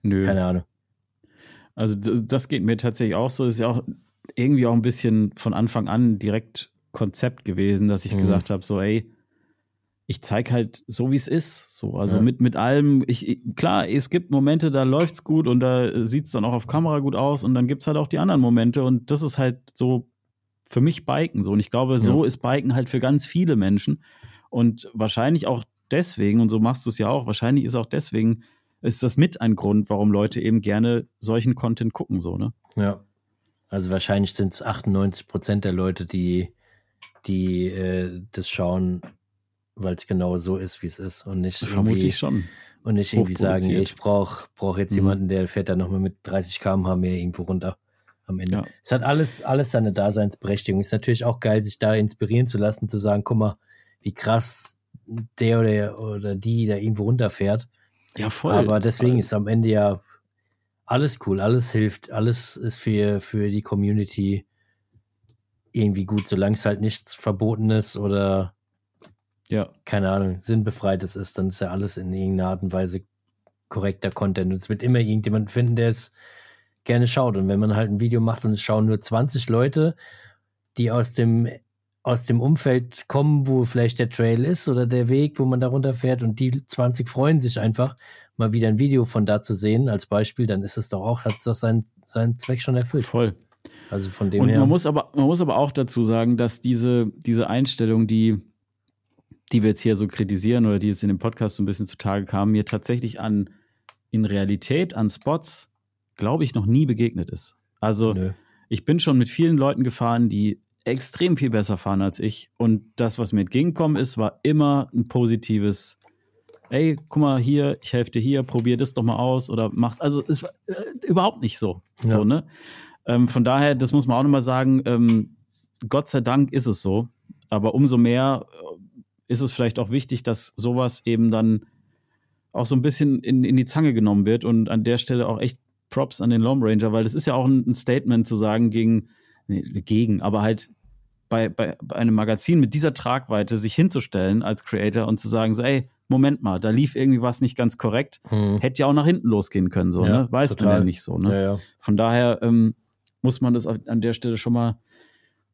Nö. keine Ahnung. Also das geht mir tatsächlich auch so. Das ist ja auch irgendwie auch ein bisschen von Anfang an direkt Konzept gewesen, dass ich Mhm. gesagt habe, so ey, ich zeige halt so, wie es ist. So, also Ja. mit, mit allem, ich, klar, es gibt Momente, da läuft's gut und da sieht's dann auch auf Kamera gut aus und dann gibt's halt auch die anderen Momente und das ist halt so für mich Biken so. Und ich glaube, so ist Biken halt für ganz viele Menschen und wahrscheinlich auch deswegen, und so machst du es ja auch, wahrscheinlich ist auch deswegen, ist das mit ein Grund, warum Leute eben gerne solchen Content gucken, so, ne? Ja. Also wahrscheinlich sind es 98 Prozent der Leute, die, die äh, das schauen, weil es genau so ist, wie es ist und nicht Vermute irgendwie, ich schon. und nicht irgendwie sagen, ich brauche brauch jetzt Mhm. jemanden, der fährt dann nochmal mit 30 km/h mehr irgendwo runter am Ende. Ja. Es hat alles, alles seine Daseinsberechtigung. Ist natürlich auch geil, sich da inspirieren zu lassen, zu sagen, guck mal, wie krass der oder, oder die da irgendwo runterfährt. Ja, voll. Aber deswegen ist am Ende ja alles cool, alles hilft, alles ist für, für die Community irgendwie gut, solange es halt nichts Verbotenes oder ja, keine Ahnung, sinnbefreites ist, dann ist ja alles in irgendeiner Art und Weise korrekter Content. Und es wird immer irgendjemand finden, der es gerne schaut. Und wenn man halt ein Video macht und es schauen nur 20 Leute, die aus dem, aus dem Umfeld kommen, wo vielleicht der Trail ist oder der Weg, wo man da runterfährt und die 20 freuen sich einfach, mal wieder ein Video von da zu sehen, als Beispiel, dann ist es doch auch, hat es doch seinen, seinen Zweck schon erfüllt. voll. Also von dem Und her. man muss aber, man muss aber auch dazu sagen, dass diese, diese Einstellung, die, die wir jetzt hier so kritisieren oder die jetzt in dem Podcast so ein bisschen zutage kam, mir tatsächlich an, in Realität an Spots, glaube ich, noch nie begegnet ist. Also, Nö. ich bin schon mit vielen Leuten gefahren, die extrem viel besser fahren als ich. Und das, was mir entgegengekommen ist, war immer ein positives, ey, guck mal hier, ich helfe dir hier, probier das doch mal aus oder mach's. Also es war äh, überhaupt nicht so. Ja. so ne? Ähm, von daher, das muss man auch nochmal sagen, ähm, Gott sei Dank ist es so. Aber umso mehr äh, ist es vielleicht auch wichtig, dass sowas eben dann auch so ein bisschen in, in die Zange genommen wird und an der Stelle auch echt Props an den Lone Ranger, weil das ist ja auch ein, Statement zu sagen gegen, nee, gegen, aber halt bei, bei, bei einem Magazin mit dieser Tragweite sich hinzustellen als Creator und zu sagen, so, ey, Moment mal, da lief irgendwie was nicht ganz korrekt, Hm. hätte ja auch nach hinten losgehen können, so, Ja, ne? Weiß man total. ja nicht so, ne? Ja, ja. Von daher ähm, muss man das an der Stelle schon mal,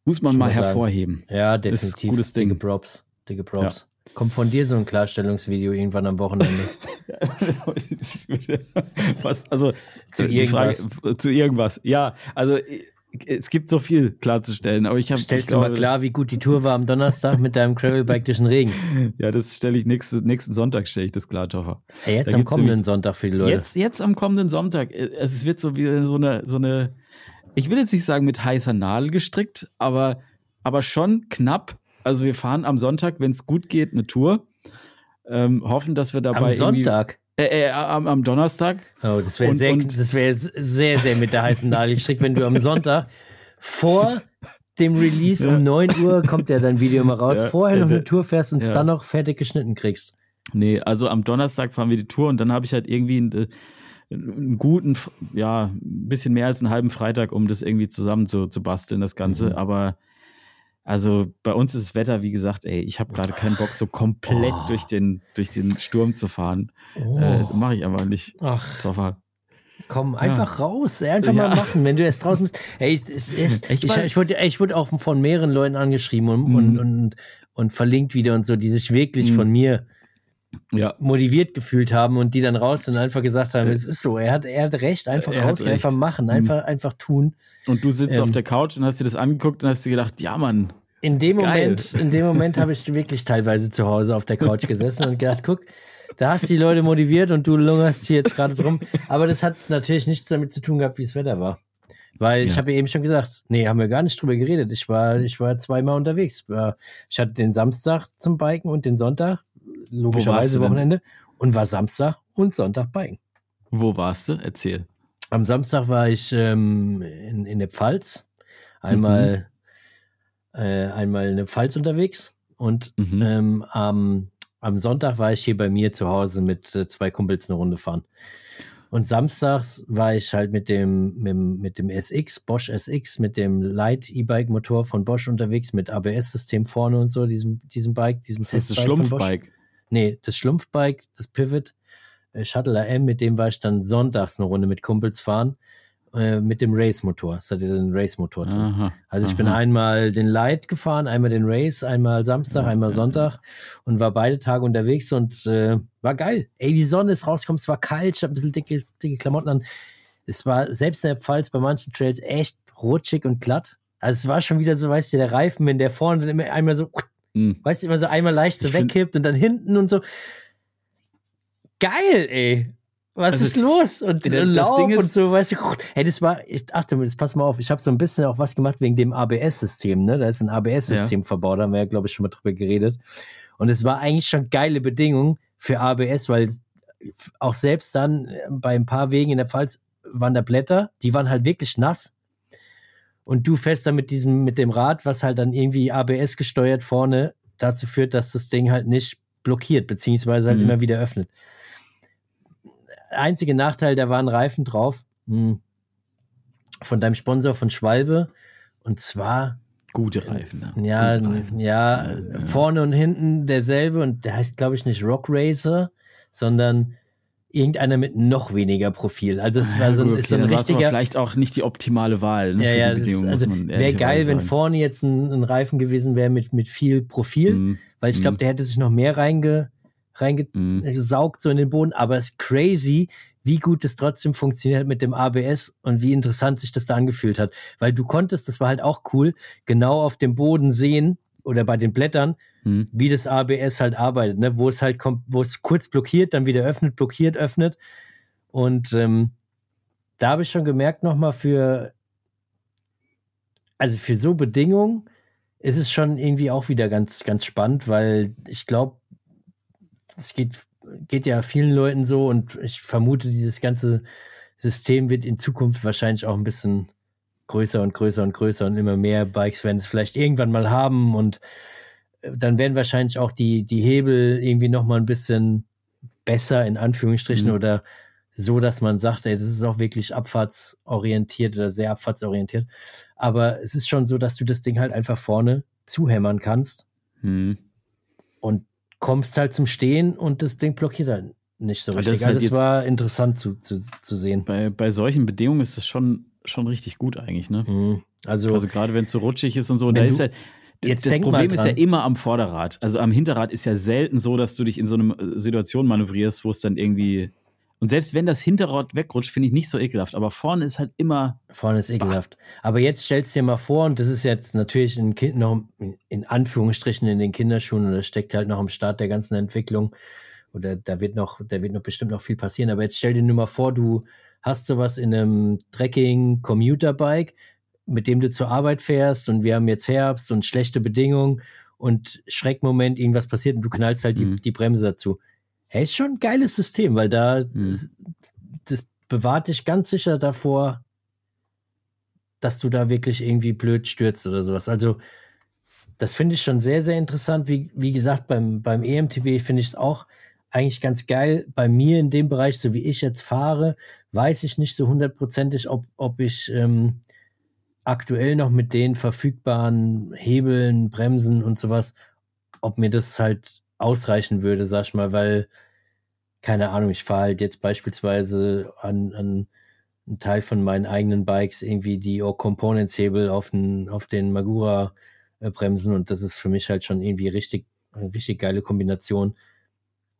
muss man Schon mal mal hervorheben. Ja, Ist definitiv. gutes Ding. Dicke Props. Dicke Props. Kommt von dir so ein Klarstellungsvideo irgendwann am Wochenende. Was, also Zu irgendwas. Frage, zu irgendwas. Ja, also es gibt so viel klarzustellen, aber ich habe Stellst du mal klar, wie gut die Tour war am Donnerstag mit deinem Gravelbike durch den Regen. Ja, das stelle ich nächsten, nächsten Sonntag stelle ich das klar, Toffer. Ey, jetzt Da am kommenden nämlich- Sonntag für die Leute. Jetzt, jetzt am kommenden Sonntag. äh, Es wird so wie so eine, so eine, ich will jetzt nicht sagen mit heißer Nadel gestrickt, aber, aber schon knapp. Also wir fahren am Sonntag, wenn es gut geht, eine Tour. Ähm, hoffen, dass wir dabei am Sonntag. Äh, äh, am, am Donnerstag. Oh, das wäre sehr, das wäre sehr, sehr mit der heißen Nadel gestrickt, wenn du am Sonntag vor dem Release Ja. um 9 Uhr kommt ja dein Video mal raus, Ja, vorher noch äh, eine Tour fährst und es ja. dann noch fertig geschnitten kriegst. Nee, also am Donnerstag fahren wir die Tour und dann habe ich halt irgendwie einen, äh, einen guten, ja, ein bisschen mehr als einen halben Freitag, um das irgendwie zusammen zu, zu basteln, das Ganze. Mhm. Aber also bei uns ist das Wetter, wie gesagt, ey, ich habe gerade keinen Bock, so komplett Oh. durch, den, durch den Sturm zu fahren. Oh. Äh, Mache ich einfach nicht. Ach, Toffer. komm, einfach raus. ey, Einfach Ja. mal machen, wenn du erst draußen bist. Ey, es ist echt, Ich ich, war- ich, wurde, ich wurde auch von mehreren Leuten angeschrieben und, Mhm. und, und, und verlinkt wieder und so, die sich wirklich Mhm. von mir Ja, motiviert gefühlt haben und die dann raus sind und einfach gesagt haben, es ist so, er hat, er hat recht, einfach Er rausgehen, einfach machen, Mhm. einfach, einfach tun. und du sitzt Ähm. auf der Couch und hast dir das angeguckt und hast dir gedacht, ja, Mann, In dem Geil. Moment, in dem Moment habe ich wirklich teilweise zu Hause auf der Couch gesessen und gedacht, guck, da hast du die Leute motiviert und du lungerst hier jetzt gerade drum. Aber das hat natürlich nichts damit zu tun gehabt, wie das Wetter war. Weil ich Ja. habe ja eben schon gesagt, nee, haben wir gar nicht drüber geredet. Ich war, ich war zweimal unterwegs. War- Ich hatte den Samstag zum Biken und den Sonntag, logischerweise? Wochenende, und war Samstag und Sonntag Biken. wo warst du? Erzähl. Am Samstag war ich ähm, in, in der Pfalz. Einmal, äh, einmal in der Pfalz unterwegs und Mhm. ähm, am, am Sonntag war ich hier bei mir zu Hause mit äh, zwei Kumpels eine Runde fahren. Und samstags war ich halt mit dem, mit, dem- mit dem SX, Bosch SX, mit dem Light E-Bike-Motor von Bosch unterwegs, mit ABS-System vorne und so, diesem, diesem Bike, diesem Das ist das. Schlumpfbike. Nee, das Schlumpfbike, das Pivot, äh, Shuttle AM, mit dem war ich dann sonntags eine Runde mit Kumpels fahren, äh, mit dem Race-Motor. Es hatte den Race-Motor drin. Aha. Also ich bin aha. einmal den Light gefahren, einmal den Race, einmal Samstag, Ja, einmal ja, Sonntag und war beide Tage unterwegs und äh, war geil. Ey, die Sonne ist rausgekommen, es war kalt, ich habe ein bisschen dicke, dicke Klamotten an. Es war selbst in der Pfalz bei manchen Trails echt rutschig und glatt. Also es war schon wieder so, weißt du, der Reifen, wenn der vorne dann immer einmal so, Mhm. weißt du, immer so einmal leicht so Ich wegkippt und dann hinten und so. Geil, ey. Was Also, ist los? Und, das und Lauf und so, weißt du, ey, das war, ich achte mal, jetzt pass mal auf, ich habe so ein bisschen auch was gemacht wegen dem ABS-System, ne? Da ist ein ABS-System verbaut, da haben wir ja, glaube ich, schon mal drüber geredet. Und es war eigentlich schon geile Bedingungen für ABS, weil auch selbst dann äh, bei ein paar Wegen in der Pfalz waren da Blätter, die waren halt wirklich nass. Und du fährst dann mit diesem, mit dem Rad, was halt dann irgendwie ABS gesteuert vorne dazu führt, dass das Ding halt nicht blockiert, beziehungsweise halt Mhm. immer wieder öffnet. Einzige Nachteil, da waren Reifen drauf. hm, Von deinem Sponsor von Schwalbe. Und zwar, Gute Reifen. Ne? ja, Gute Reifen. ja, Ja, ja. vorne und hinten derselbe. Und der heißt, glaube ich, nicht Rock Racer, sondern irgendeiner mit noch weniger Profil. Also es war so ein, Ah, Gut, ist so ein richtiger. vielleicht auch nicht die optimale Wahl. Ne, Ja, ja, Bedingungen, also wäre geil, wenn vorne jetzt ein, ein Reifen gewesen wäre mit, mit viel Profil, Mhm. weil ich glaube, Mhm. der hätte sich noch mehr reinge, Mhm. reingesaugt so in den Boden, aber es ist crazy, wie gut das trotzdem funktioniert mit dem ABS und wie interessant sich das da angefühlt hat, weil du konntest, das war halt auch cool, genau auf dem Boden sehen oder bei den Blättern, Mhm. wie das ABS halt arbeitet, ne? wo es halt kommt, wo es kurz blockiert, dann wieder öffnet, blockiert, öffnet. Und ähm, da habe ich schon gemerkt, nochmal für, also für so Bedingungen ist es schon irgendwie auch wieder ganz, ganz spannend, weil ich glaube, es geht, geht ja vielen Leuten so und ich vermute, dieses ganze System wird in Zukunft wahrscheinlich auch ein bisschen größer und größer und größer und immer mehr Bikes werden es vielleicht irgendwann mal haben und äh, dann werden wahrscheinlich auch die, die Hebel irgendwie nochmal ein bisschen besser in Anführungsstrichen Mhm. oder so, dass man sagt, ey, das ist auch wirklich abfahrtsorientiert oder sehr abfahrtsorientiert. Aber es ist schon so, dass du das Ding halt einfach vorne zuhämmern kannst Mhm. und kommst halt zum Stehen und das Ding blockiert halt nicht so Aber das richtig. ist halt also es jetzt- war interessant zu, zu, zu sehen. Bei, bei solchen Bedingungen ist das schon, schon richtig gut eigentlich. Ne? Mhm. Also, Also gerade wenn es so rutschig ist und so. Da ist halt, Jetzt das Problem ist ja immer am Vorderrad. Also am Hinterrad ist ja selten so, dass du dich in so eine äh, Situation manövrierst, wo es dann irgendwie. Und selbst wenn das Hinterrad wegrutscht, finde ich nicht so ekelhaft. Aber vorne ist halt immer. Vorne ist ekelhaft. Aber jetzt stellst du dir mal vor, und das ist jetzt natürlich in, kind, noch in Anführungsstrichen in den Kinderschuhen und das steckt halt noch am Start der ganzen Entwicklung. Oder da wird noch, da wird noch bestimmt noch viel passieren. Aber jetzt stell dir nur mal vor, du hast sowas in einem Trekking-Commuter-Bike, mit dem du zur Arbeit fährst und wir haben jetzt Herbst und schlechte Bedingungen und Schreckmoment, irgendwas passiert und du knallst halt Mhm. die, die Bremse dazu. Hey, ist schon ein geiles System, weil da Mhm. das bewahrt dich ganz sicher davor, dass du da wirklich irgendwie blöd stürzt oder sowas. Also, das finde ich schon sehr, sehr interessant. Wie, wie gesagt, beim, beim EMTB finde ich es auch eigentlich ganz geil. Bei mir in dem Bereich, so wie ich jetzt fahre, weiß ich nicht so hundertprozentig, ob, ob ich ähm, aktuell noch mit den verfügbaren Hebeln, Bremsen und sowas, ob mir das halt ausreichen würde, sag ich mal, weil, keine Ahnung, ich fahre halt jetzt beispielsweise an, an einen Teil von meinen eigenen Bikes irgendwie die Components-Hebel auf den, auf den Magura-Bremsen und das ist für mich halt schon irgendwie richtig, eine richtig geile Kombination.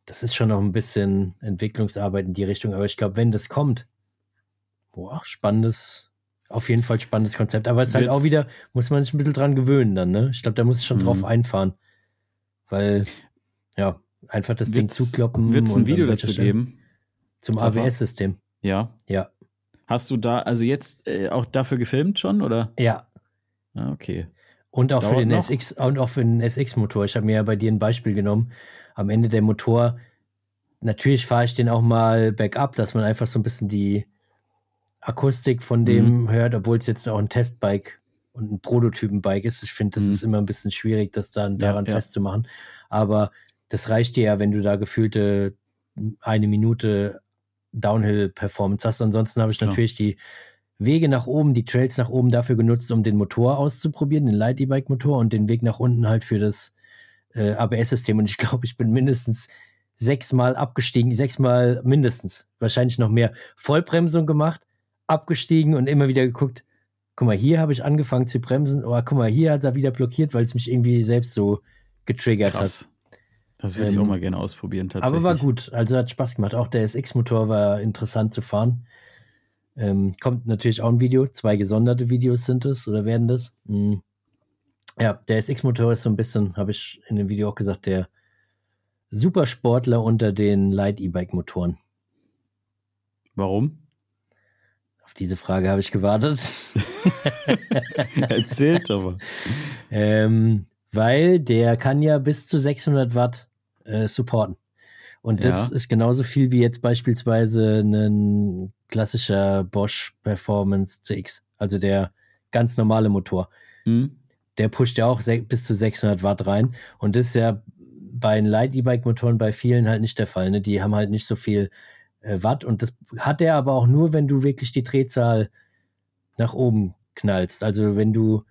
Das ist schon noch ein bisschen Entwicklungsarbeit in die Richtung, aber ich glaube, wenn das kommt, boah, spannendes, auf jeden Fall spannendes Konzept. Aber es ist halt auch wieder, muss man sich ein bisschen dran gewöhnen dann, ne? Ich glaube, da muss ich schon mhm. drauf einfahren. Weil, ja, einfach das Ding zukloppen. Wird es ein Video dazu geben? Zum AWS-System. Ja. Ja. Hast du da, also jetzt äh, auch dafür gefilmt schon, oder? Ja. Ah, okay. Und auch Dauert für den noch? SX und auch für den SX-Motor. Ich habe mir ja bei dir ein Beispiel genommen. Am Ende der Motor, natürlich fahre ich den auch mal backup, dass man einfach so ein bisschen die Akustik von dem mhm. hört, obwohl es jetzt auch ein Testbike und ein Prototypenbike ist. Ich finde, das mhm. ist immer ein bisschen schwierig, das dann daran ja, festzumachen. Aber das reicht dir ja, wenn du da gefühlte eine Minute Downhill-Performance hast. Ansonsten habe ich Klar. natürlich die Wege nach oben, die Trails nach oben dafür genutzt, um den Motor auszuprobieren, den Light E-Bike Motor und den Weg nach unten halt für das äh, ABS-System. Und ich glaube, ich bin mindestens sechsmal abgestiegen, sechsmal mindestens, wahrscheinlich noch mehr Vollbremsung gemacht, abgestiegen und immer wieder geguckt, guck mal, hier habe ich angefangen zu bremsen, aber guck mal, hier hat er wieder blockiert, weil es mich irgendwie selbst so getriggert Krass. hat. Das würde ähm, ich auch ähm, mal gerne ausprobieren, tatsächlich. Aber war gut. Also hat Spaß gemacht. Auch der SX-Motor war interessant zu fahren. Ähm, kommt natürlich auch ein Video. Zwei gesonderte Videos sind es oder werden das. Mhm. Ja, der SX-Motor ist so ein bisschen, habe ich in dem Video auch gesagt, der Supersportler unter den Light-E-Bike-Motoren. Warum? Auf diese Frage habe ich gewartet. Erzählt aber. Ähm, weil der kann ja bis zu 600 Watt äh, supporten. Und das ja. ist genauso viel wie jetzt beispielsweise ein klassischer Bosch Performance CX, also der ganz normale Motor. Mhm. Der pusht ja auch bis zu 600 Watt rein. Und das ist ja bei den Light E-Bike Motoren bei vielen halt nicht der Fall. Ne? Die haben halt nicht so viel äh, Watt. Und das hat er aber auch nur, wenn du wirklich die Drehzahl nach oben knallst. Also wenn du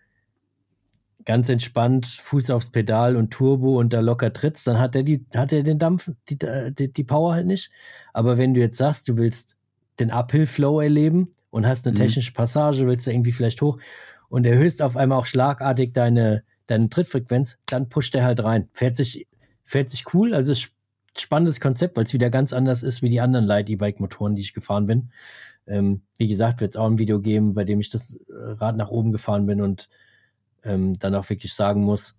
ganz entspannt Fuß aufs Pedal und Turbo und da locker trittst, dann hat er die, hat er den Dampf, die, die, die Power halt nicht. Aber wenn du jetzt sagst, du willst den Uphill-Flow erleben und hast eine mhm. technische Passage, willst du irgendwie vielleicht hoch und erhöhst auf einmal auch schlagartig deine, deine Trittfrequenz, dann pusht er halt rein. Fährt sich, fährt sich cool, also ist spannendes Konzept, weil es wieder ganz anders ist wie die anderen Light-E-Bike-Motoren, die ich gefahren bin. Ähm, wie gesagt, wird es auch ein Video geben, bei dem ich das Rad nach oben gefahren bin und ähm, dann auch wirklich sagen muss,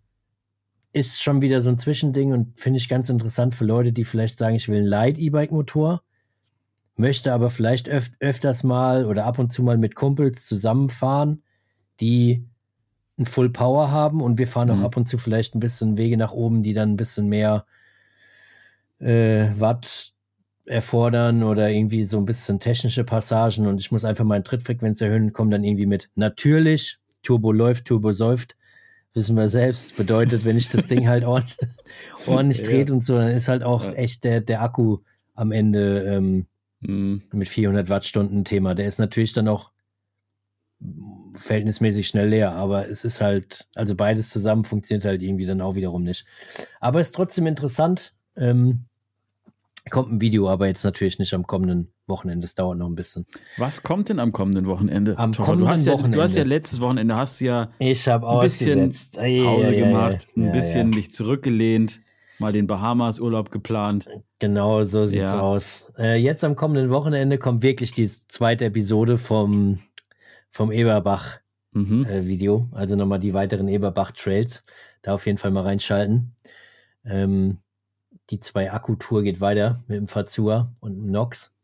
ist schon wieder so ein Zwischending und finde ich ganz interessant für Leute, die vielleicht sagen, ich will einen Light-E-Bike-Motor, möchte aber vielleicht öf öfters mal oder ab und zu mal mit Kumpels zusammenfahren, die ein Full Power haben und wir fahren mhm. auch ab und zu vielleicht ein bisschen Wege nach oben, die dann ein bisschen mehr äh, Watt erfordern oder irgendwie so ein bisschen technische Passagen und ich muss einfach meine Trittfrequenz erhöhen, komme dann irgendwie mit. Natürlich Turbo läuft, Turbo säuft, wissen wir selbst. Bedeutet, wenn ich das Ding halt ordentlich, ordentlich dreht ja. und so, dann ist halt auch ja. echt der, der Akku am Ende ähm, mhm. mit 400 Wattstunden Thema. Der ist natürlich dann auch verhältnismäßig schnell leer, aber es ist halt, also beides zusammen funktioniert halt irgendwie dann auch wiederum nicht. Aber es ist trotzdem interessant. Ähm, kommt ein Video, aber jetzt natürlich nicht am kommenden Wochenende. Das dauert noch ein bisschen. Was kommt denn am kommenden Wochenende? Am Tore? kommenden du hast Wochenende. Ja, du hast ja letztes Wochenende hast du ja ich ein bisschen Pause ja, gemacht, ja, ein bisschen dich zurückgelehnt, mal den Bahamas Urlaub geplant. Genau, so sieht's aus. Äh, jetzt am kommenden Wochenende kommt wirklich die zweite Episode vom, vom Eberbach mhm. äh, Video. Also nochmal die weiteren Eberbach Trails. Da auf jeden Fall mal reinschalten. Ähm, die zwei Akku-Tour geht weiter mit dem Fazua und dem Nox.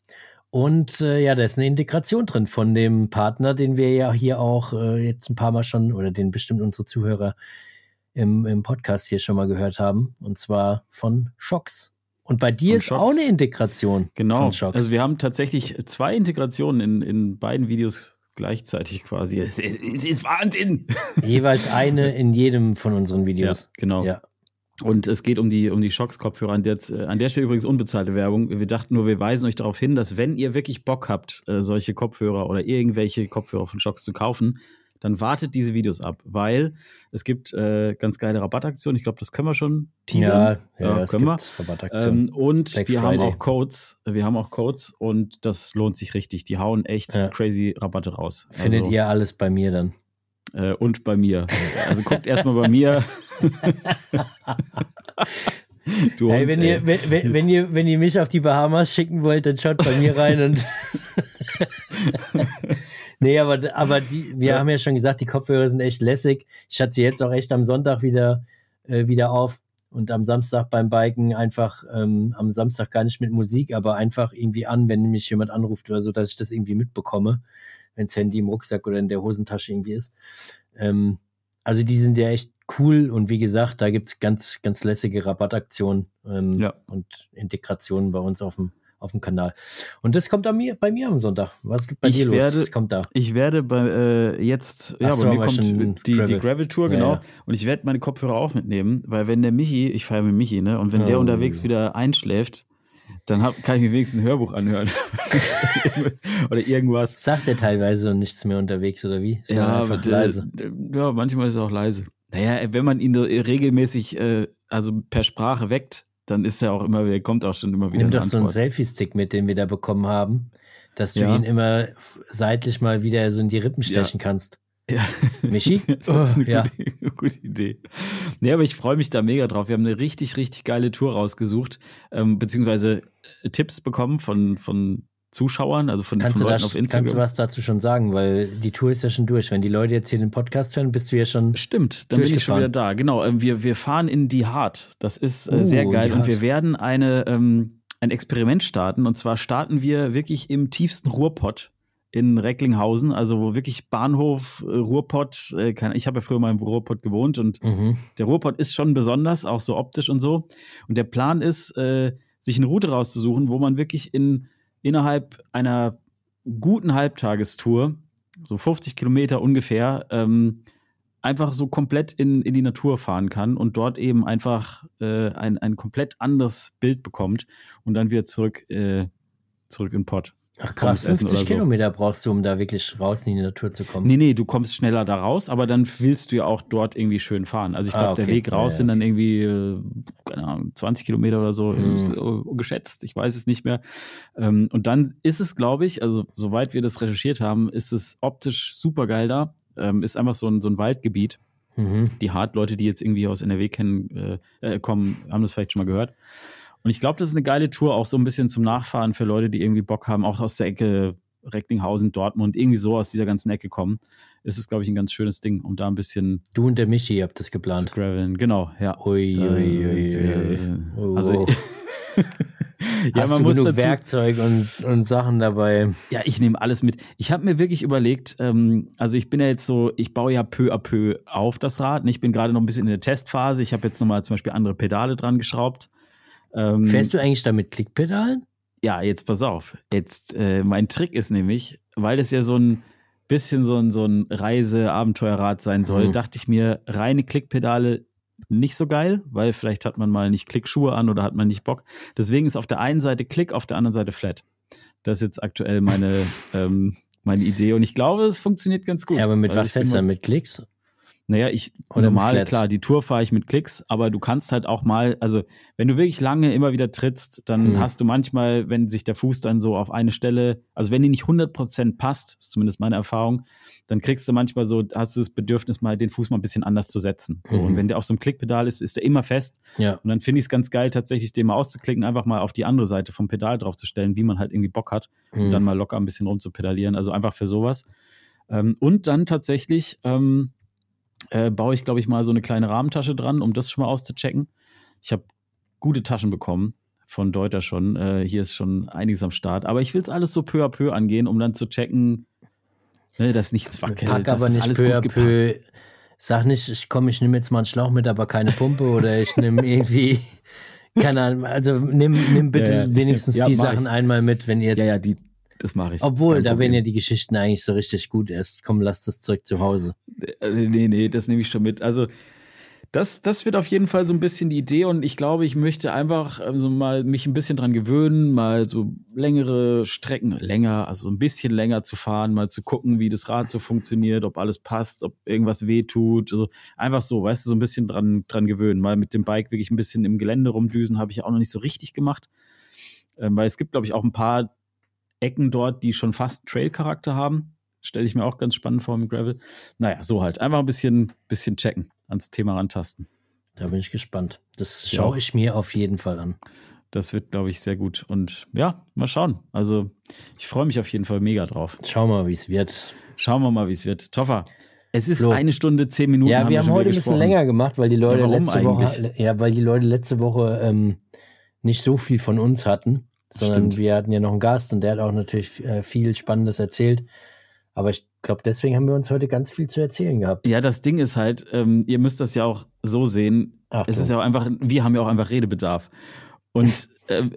Und äh, ja, da ist eine Integration drin von dem Partner, den wir ja hier auch äh, jetzt ein paar Mal schon oder den bestimmt unsere Zuhörer im, im Podcast hier schon mal gehört haben. Und zwar von Shocks. Und bei dir von ist Shocks. auch eine Integration. Genau. Also wir haben tatsächlich zwei Integrationen in, in beiden Videos gleichzeitig quasi. Es ist Wahnsinn. Jeweils eine in jedem von unseren Videos. Ja, genau. Ja. Und es geht um die, um die Shocks-Kopfhörer. An der, an der Stelle übrigens unbezahlte Werbung. Wir dachten nur, wir weisen euch darauf hin, dass wenn ihr wirklich Bock habt, äh, solche Kopfhörer oder irgendwelche Kopfhörer von Shocks zu kaufen, dann wartet diese Videos ab, weil es gibt äh, ganz geile Rabattaktionen. Ich glaube, das können wir schon teasern. Ja, ja, Ja, können wir. Rabattaktionen. Ähm, und Black wir haben Friday. auch Codes. Wir haben auch Codes und das lohnt sich richtig. Die hauen echt Ja. crazy Rabatte raus. Findet also, ihr alles bei mir dann. Äh, und bei mir. Also guckt erstmal bei mir. Hey, wenn, ihr, wenn, wenn, wenn, ihr, wenn ihr mich auf die Bahamas schicken wollt, dann schaut bei mir rein und. nee, aber, aber die, wir Ja. haben ja schon gesagt, die Kopfhörer sind echt lässig. Ich hatte sie jetzt auch echt am Sonntag wieder, äh, wieder auf und am Samstag beim Biken einfach, ähm, am Samstag gar nicht mit Musik, aber einfach irgendwie an, wenn mich jemand anruft oder so, dass ich das irgendwie mitbekomme, wenn das Handy im Rucksack oder in der Hosentasche irgendwie ist. Ähm, also die sind ja echt cool und wie gesagt, da gibt's ganz, ganz lässige Rabattaktionen ähm, Ja. und Integrationen bei uns auf dem, auf dem Kanal. Und das kommt mir, bei mir am Sonntag. Was ist bei Ich dir los? werde- Was kommt da? Ich werde bei äh, jetzt, ja, Ach so, bei mir kommt die, die Gravel. Gravel-Tour, Ja, genau. ja. Und ich werde meine Kopfhörer auch mitnehmen, weil wenn der Michi, ich feiere mit Michi, ne, und wenn der Oh. unterwegs wieder einschläft, dann hab, kann ich mir wenigstens ein Hörbuch anhören. Oder irgendwas. Sagt er teilweise und nichts mehr unterwegs oder wie? Ist Ja, einfach der- leise. der- ja, manchmal ist er auch leise. Naja, wenn man ihn regelmäßig, äh, also per Sprache weckt, dann ist er auch immer wieder, kommt auch schon immer wieder Nimm doch so einen Antwort. Selfie-Stick mit, den wir da bekommen haben, dass du Ja. ihn immer seitlich mal wieder so in die Rippen stechen kannst. Ja. Michi? das ist eine Oh, ja. gute, gute Idee. Nee, aber ich freue mich da mega drauf. Wir haben eine richtig, richtig geile Tour rausgesucht, ähm, beziehungsweise äh, Tipps bekommen von, von Zuschauern, also von, Kannst von du, da, Leuten auf kannst du Instagram. was dazu schon sagen? Weil die Tour ist ja schon durch. Wenn die Leute jetzt hier den Podcast hören, bist du ja schon. Stimmt, dann bin ich schon wieder da. Genau, ähm, wir, wir fahren in die Hart. Das ist äh, Oh, sehr in geil und wir werden eine, ähm, ein Experiment starten. Und zwar starten wir wirklich im tiefsten Ruhrpott in Recklinghausen, also wo wirklich Bahnhof, äh, Ruhrpott, äh, ich habe ja früher mal im Ruhrpott gewohnt und Mhm. der Ruhrpott ist schon besonders, auch so optisch und so. Und der Plan ist, äh, sich eine Route rauszusuchen, wo man wirklich in, innerhalb einer guten Halbtagestour, so 50 Kilometer ungefähr, ähm, einfach so komplett in, in die Natur fahren kann und dort eben einfach äh, ein, ein komplett anderes Bild bekommt und dann wieder zurück, äh, zurück in Pott. Ach krass, essen 50 oder so. Kilometer brauchst du, um da wirklich raus in die Natur zu kommen. Nee, nee, du kommst schneller da raus, aber dann willst du ja auch dort irgendwie schön fahren. Also ich Ah, glaube, okay. der Weg raus Ja, ja, sind dann irgendwie, äh, keine Ahnung, 20 Kilometer oder so, Mhm. so geschätzt, ich weiß es nicht mehr. Ähm, und dann ist es, glaube ich, also soweit wir das recherchiert haben, ist es optisch super geil da. Ähm, ist einfach so ein, so ein Waldgebiet. Mhm. Die Hart-Leute, die jetzt irgendwie aus NRW kennen, äh, äh, kommen, haben das vielleicht schon mal gehört. Und ich glaube, das ist eine geile Tour, auch so ein bisschen zum Nachfahren für Leute, die irgendwie Bock haben, auch aus der Ecke Recklinghausen, Dortmund, irgendwie so aus dieser ganzen Ecke kommen. Es ist, glaube ich, ein ganz schönes Ding, um da ein bisschen Du und der Michi habt das zu geplant. graveln. Genau, ja. Ui, ui, ui, ui. Oh, Also, wow. ja, Hast man du muss dazu, Werkzeug und, und Sachen dabei? Ja, ich nehme alles mit. Ich habe mir wirklich überlegt, ähm, also ich bin ja jetzt so, ich baue ja peu à peu auf das Rad. Und Ich bin gerade noch ein bisschen in der Testphase. Ich habe jetzt nochmal zum Beispiel andere Pedale dran geschraubt. Ähm, Fährst du eigentlich damit Klickpedalen? Ja, jetzt pass auf. Jetzt, äh, mein Trick ist nämlich, weil das ja so ein bisschen so ein, so ein Reise-Abenteuerrad sein soll, Mhm. dachte ich mir, reine Klickpedale nicht so geil, weil vielleicht hat man mal nicht Klickschuhe an oder hat man nicht Bock. Deswegen ist auf der einen Seite Klick, auf der anderen Seite Flat. Das ist jetzt aktuell meine, ähm, meine Idee und ich glaube, es funktioniert ganz gut. Ja, aber mit Also was fährst du dann? Mit Klicks? Naja, ich Oder normal, klar, die Tour fahre ich mit Klicks, aber du kannst halt auch mal, also wenn du wirklich lange immer wieder trittst, dann Mhm. hast du manchmal, wenn sich der Fuß dann so auf eine Stelle, also wenn die nicht 100% passt, ist zumindest meine Erfahrung, dann kriegst du manchmal so, hast du das Bedürfnis mal, den Fuß mal ein bisschen anders zu setzen. So, Mhm. und wenn der auf so einem Klickpedal ist, ist der immer fest. Ja. Und dann finde ich es ganz geil, tatsächlich den mal auszuklicken, einfach mal auf die andere Seite vom Pedal draufzustellen, wie man halt irgendwie Bock hat und Mhm. dann mal locker ein bisschen rumzupedalieren. Also einfach für sowas. Ähm, und dann tatsächlich ähm, äh, baue ich, glaube ich, mal so eine kleine Rahmentasche dran, um das schon mal auszuchecken. Ich habe gute Taschen bekommen von Deuter schon. Äh, hier ist schon einiges am Start. Aber ich will es alles so peu à peu angehen, um dann zu checken, ne, dass nichts wackelt. Pack aber nicht alles peu à peu. Sag nicht, ich komm, ich nehme jetzt mal einen Schlauch mit, aber keine Pumpe oder ich nehme irgendwie, keine Ahnung, also nimm, nimm bitte Ja, ja, wenigstens nehm- ja, die Sachen ich. einmal mit, wenn ihr, Ja, ja, die, das mache ich. obwohl, da werden ja die Geschichten eigentlich so richtig gut erst. Komm, lass das Zeug zu Hause. Äh, Nee, nee, das nehme ich schon mit. Also, Das, das wird auf jeden Fall so ein bisschen die Idee und ich glaube, ich möchte einfach also mal mich ein bisschen dran gewöhnen, mal so längere Strecken, länger, also ein bisschen länger zu fahren, mal zu gucken, wie das Rad so funktioniert, ob alles passt, ob irgendwas wehtut. Also einfach so, weißt du, so ein bisschen dran, dran gewöhnen. Mal mit dem Bike wirklich ein bisschen im Gelände rumdüsen, habe ich auch noch nicht so richtig gemacht. Ähm, weil es gibt, glaube ich, auch ein paar Ecken dort, die schon fast Trail-Charakter haben. Stelle ich mir auch ganz spannend vor mit Gravel. Naja, so halt. Einfach ein bisschen, bisschen checken, ans Thema rantasten. Da bin ich gespannt. Das schaue ich mir auf jeden Fall an. Das wird, glaube ich, sehr gut. Und ja, mal schauen. Also, ich freue mich auf jeden Fall mega drauf. Schauen wir mal, wie es wird. Schauen wir mal, wie es wird. Toffer, es ist so. eine Stunde, zehn Minuten. Ja, wir haben, haben heute ein bisschen länger gemacht, weil die Leute ja, letzte eigentlich? Woche, ja, weil die Leute letzte Woche ähm, nicht so viel von uns hatten, sondern Stimmt. wir hatten ja noch einen Gast und der hat auch natürlich äh, viel Spannendes erzählt. Aber ich glaube, deswegen haben wir uns heute ganz viel zu erzählen gehabt. Ja, das Ding ist halt, ähm, ihr müsst das ja auch so sehen. Achtung. Es ist ja auch einfach, wir haben ja auch einfach Redebedarf. Und ähm,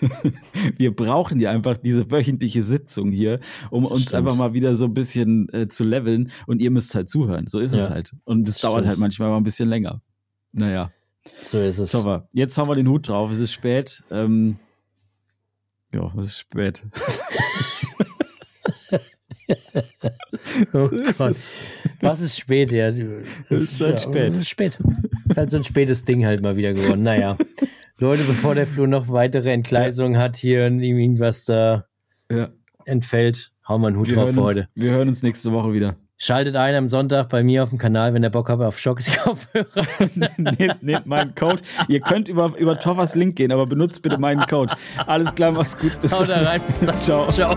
wir brauchen ja einfach diese wöchentliche Sitzung hier, um uns Stimmt. einfach mal wieder so ein bisschen äh, zu leveln. Und ihr müsst halt zuhören. So ist ja. es halt. Und es dauert halt manchmal mal ein bisschen länger. Naja. So ist es. So, jetzt haben wir den Hut drauf. Es ist spät. Ähm, ja, es ist spät. oh Gott. Was ist spät, ja? Es ist halt ja, spät. Es ist spät. Es ist halt so ein spätes Ding halt mal wieder geworden. Naja. Leute, bevor der Flo noch weitere Entgleisungen hat hier und irgendwas da ja. entfällt, hauen wir einen Hut wir drauf für heute. Uns, wir hören uns nächste Woche wieder. Schaltet ein am Sonntag bei mir auf dem Kanal, wenn ihr Bock habt auf Schocks Kopfhörer. nehmt, nehmt meinen Code. Ihr könnt über, über Toffers Link gehen, aber benutzt bitte meinen Code. Alles klar, mach's gut. Bis Haut rein. Ciao. Ciao.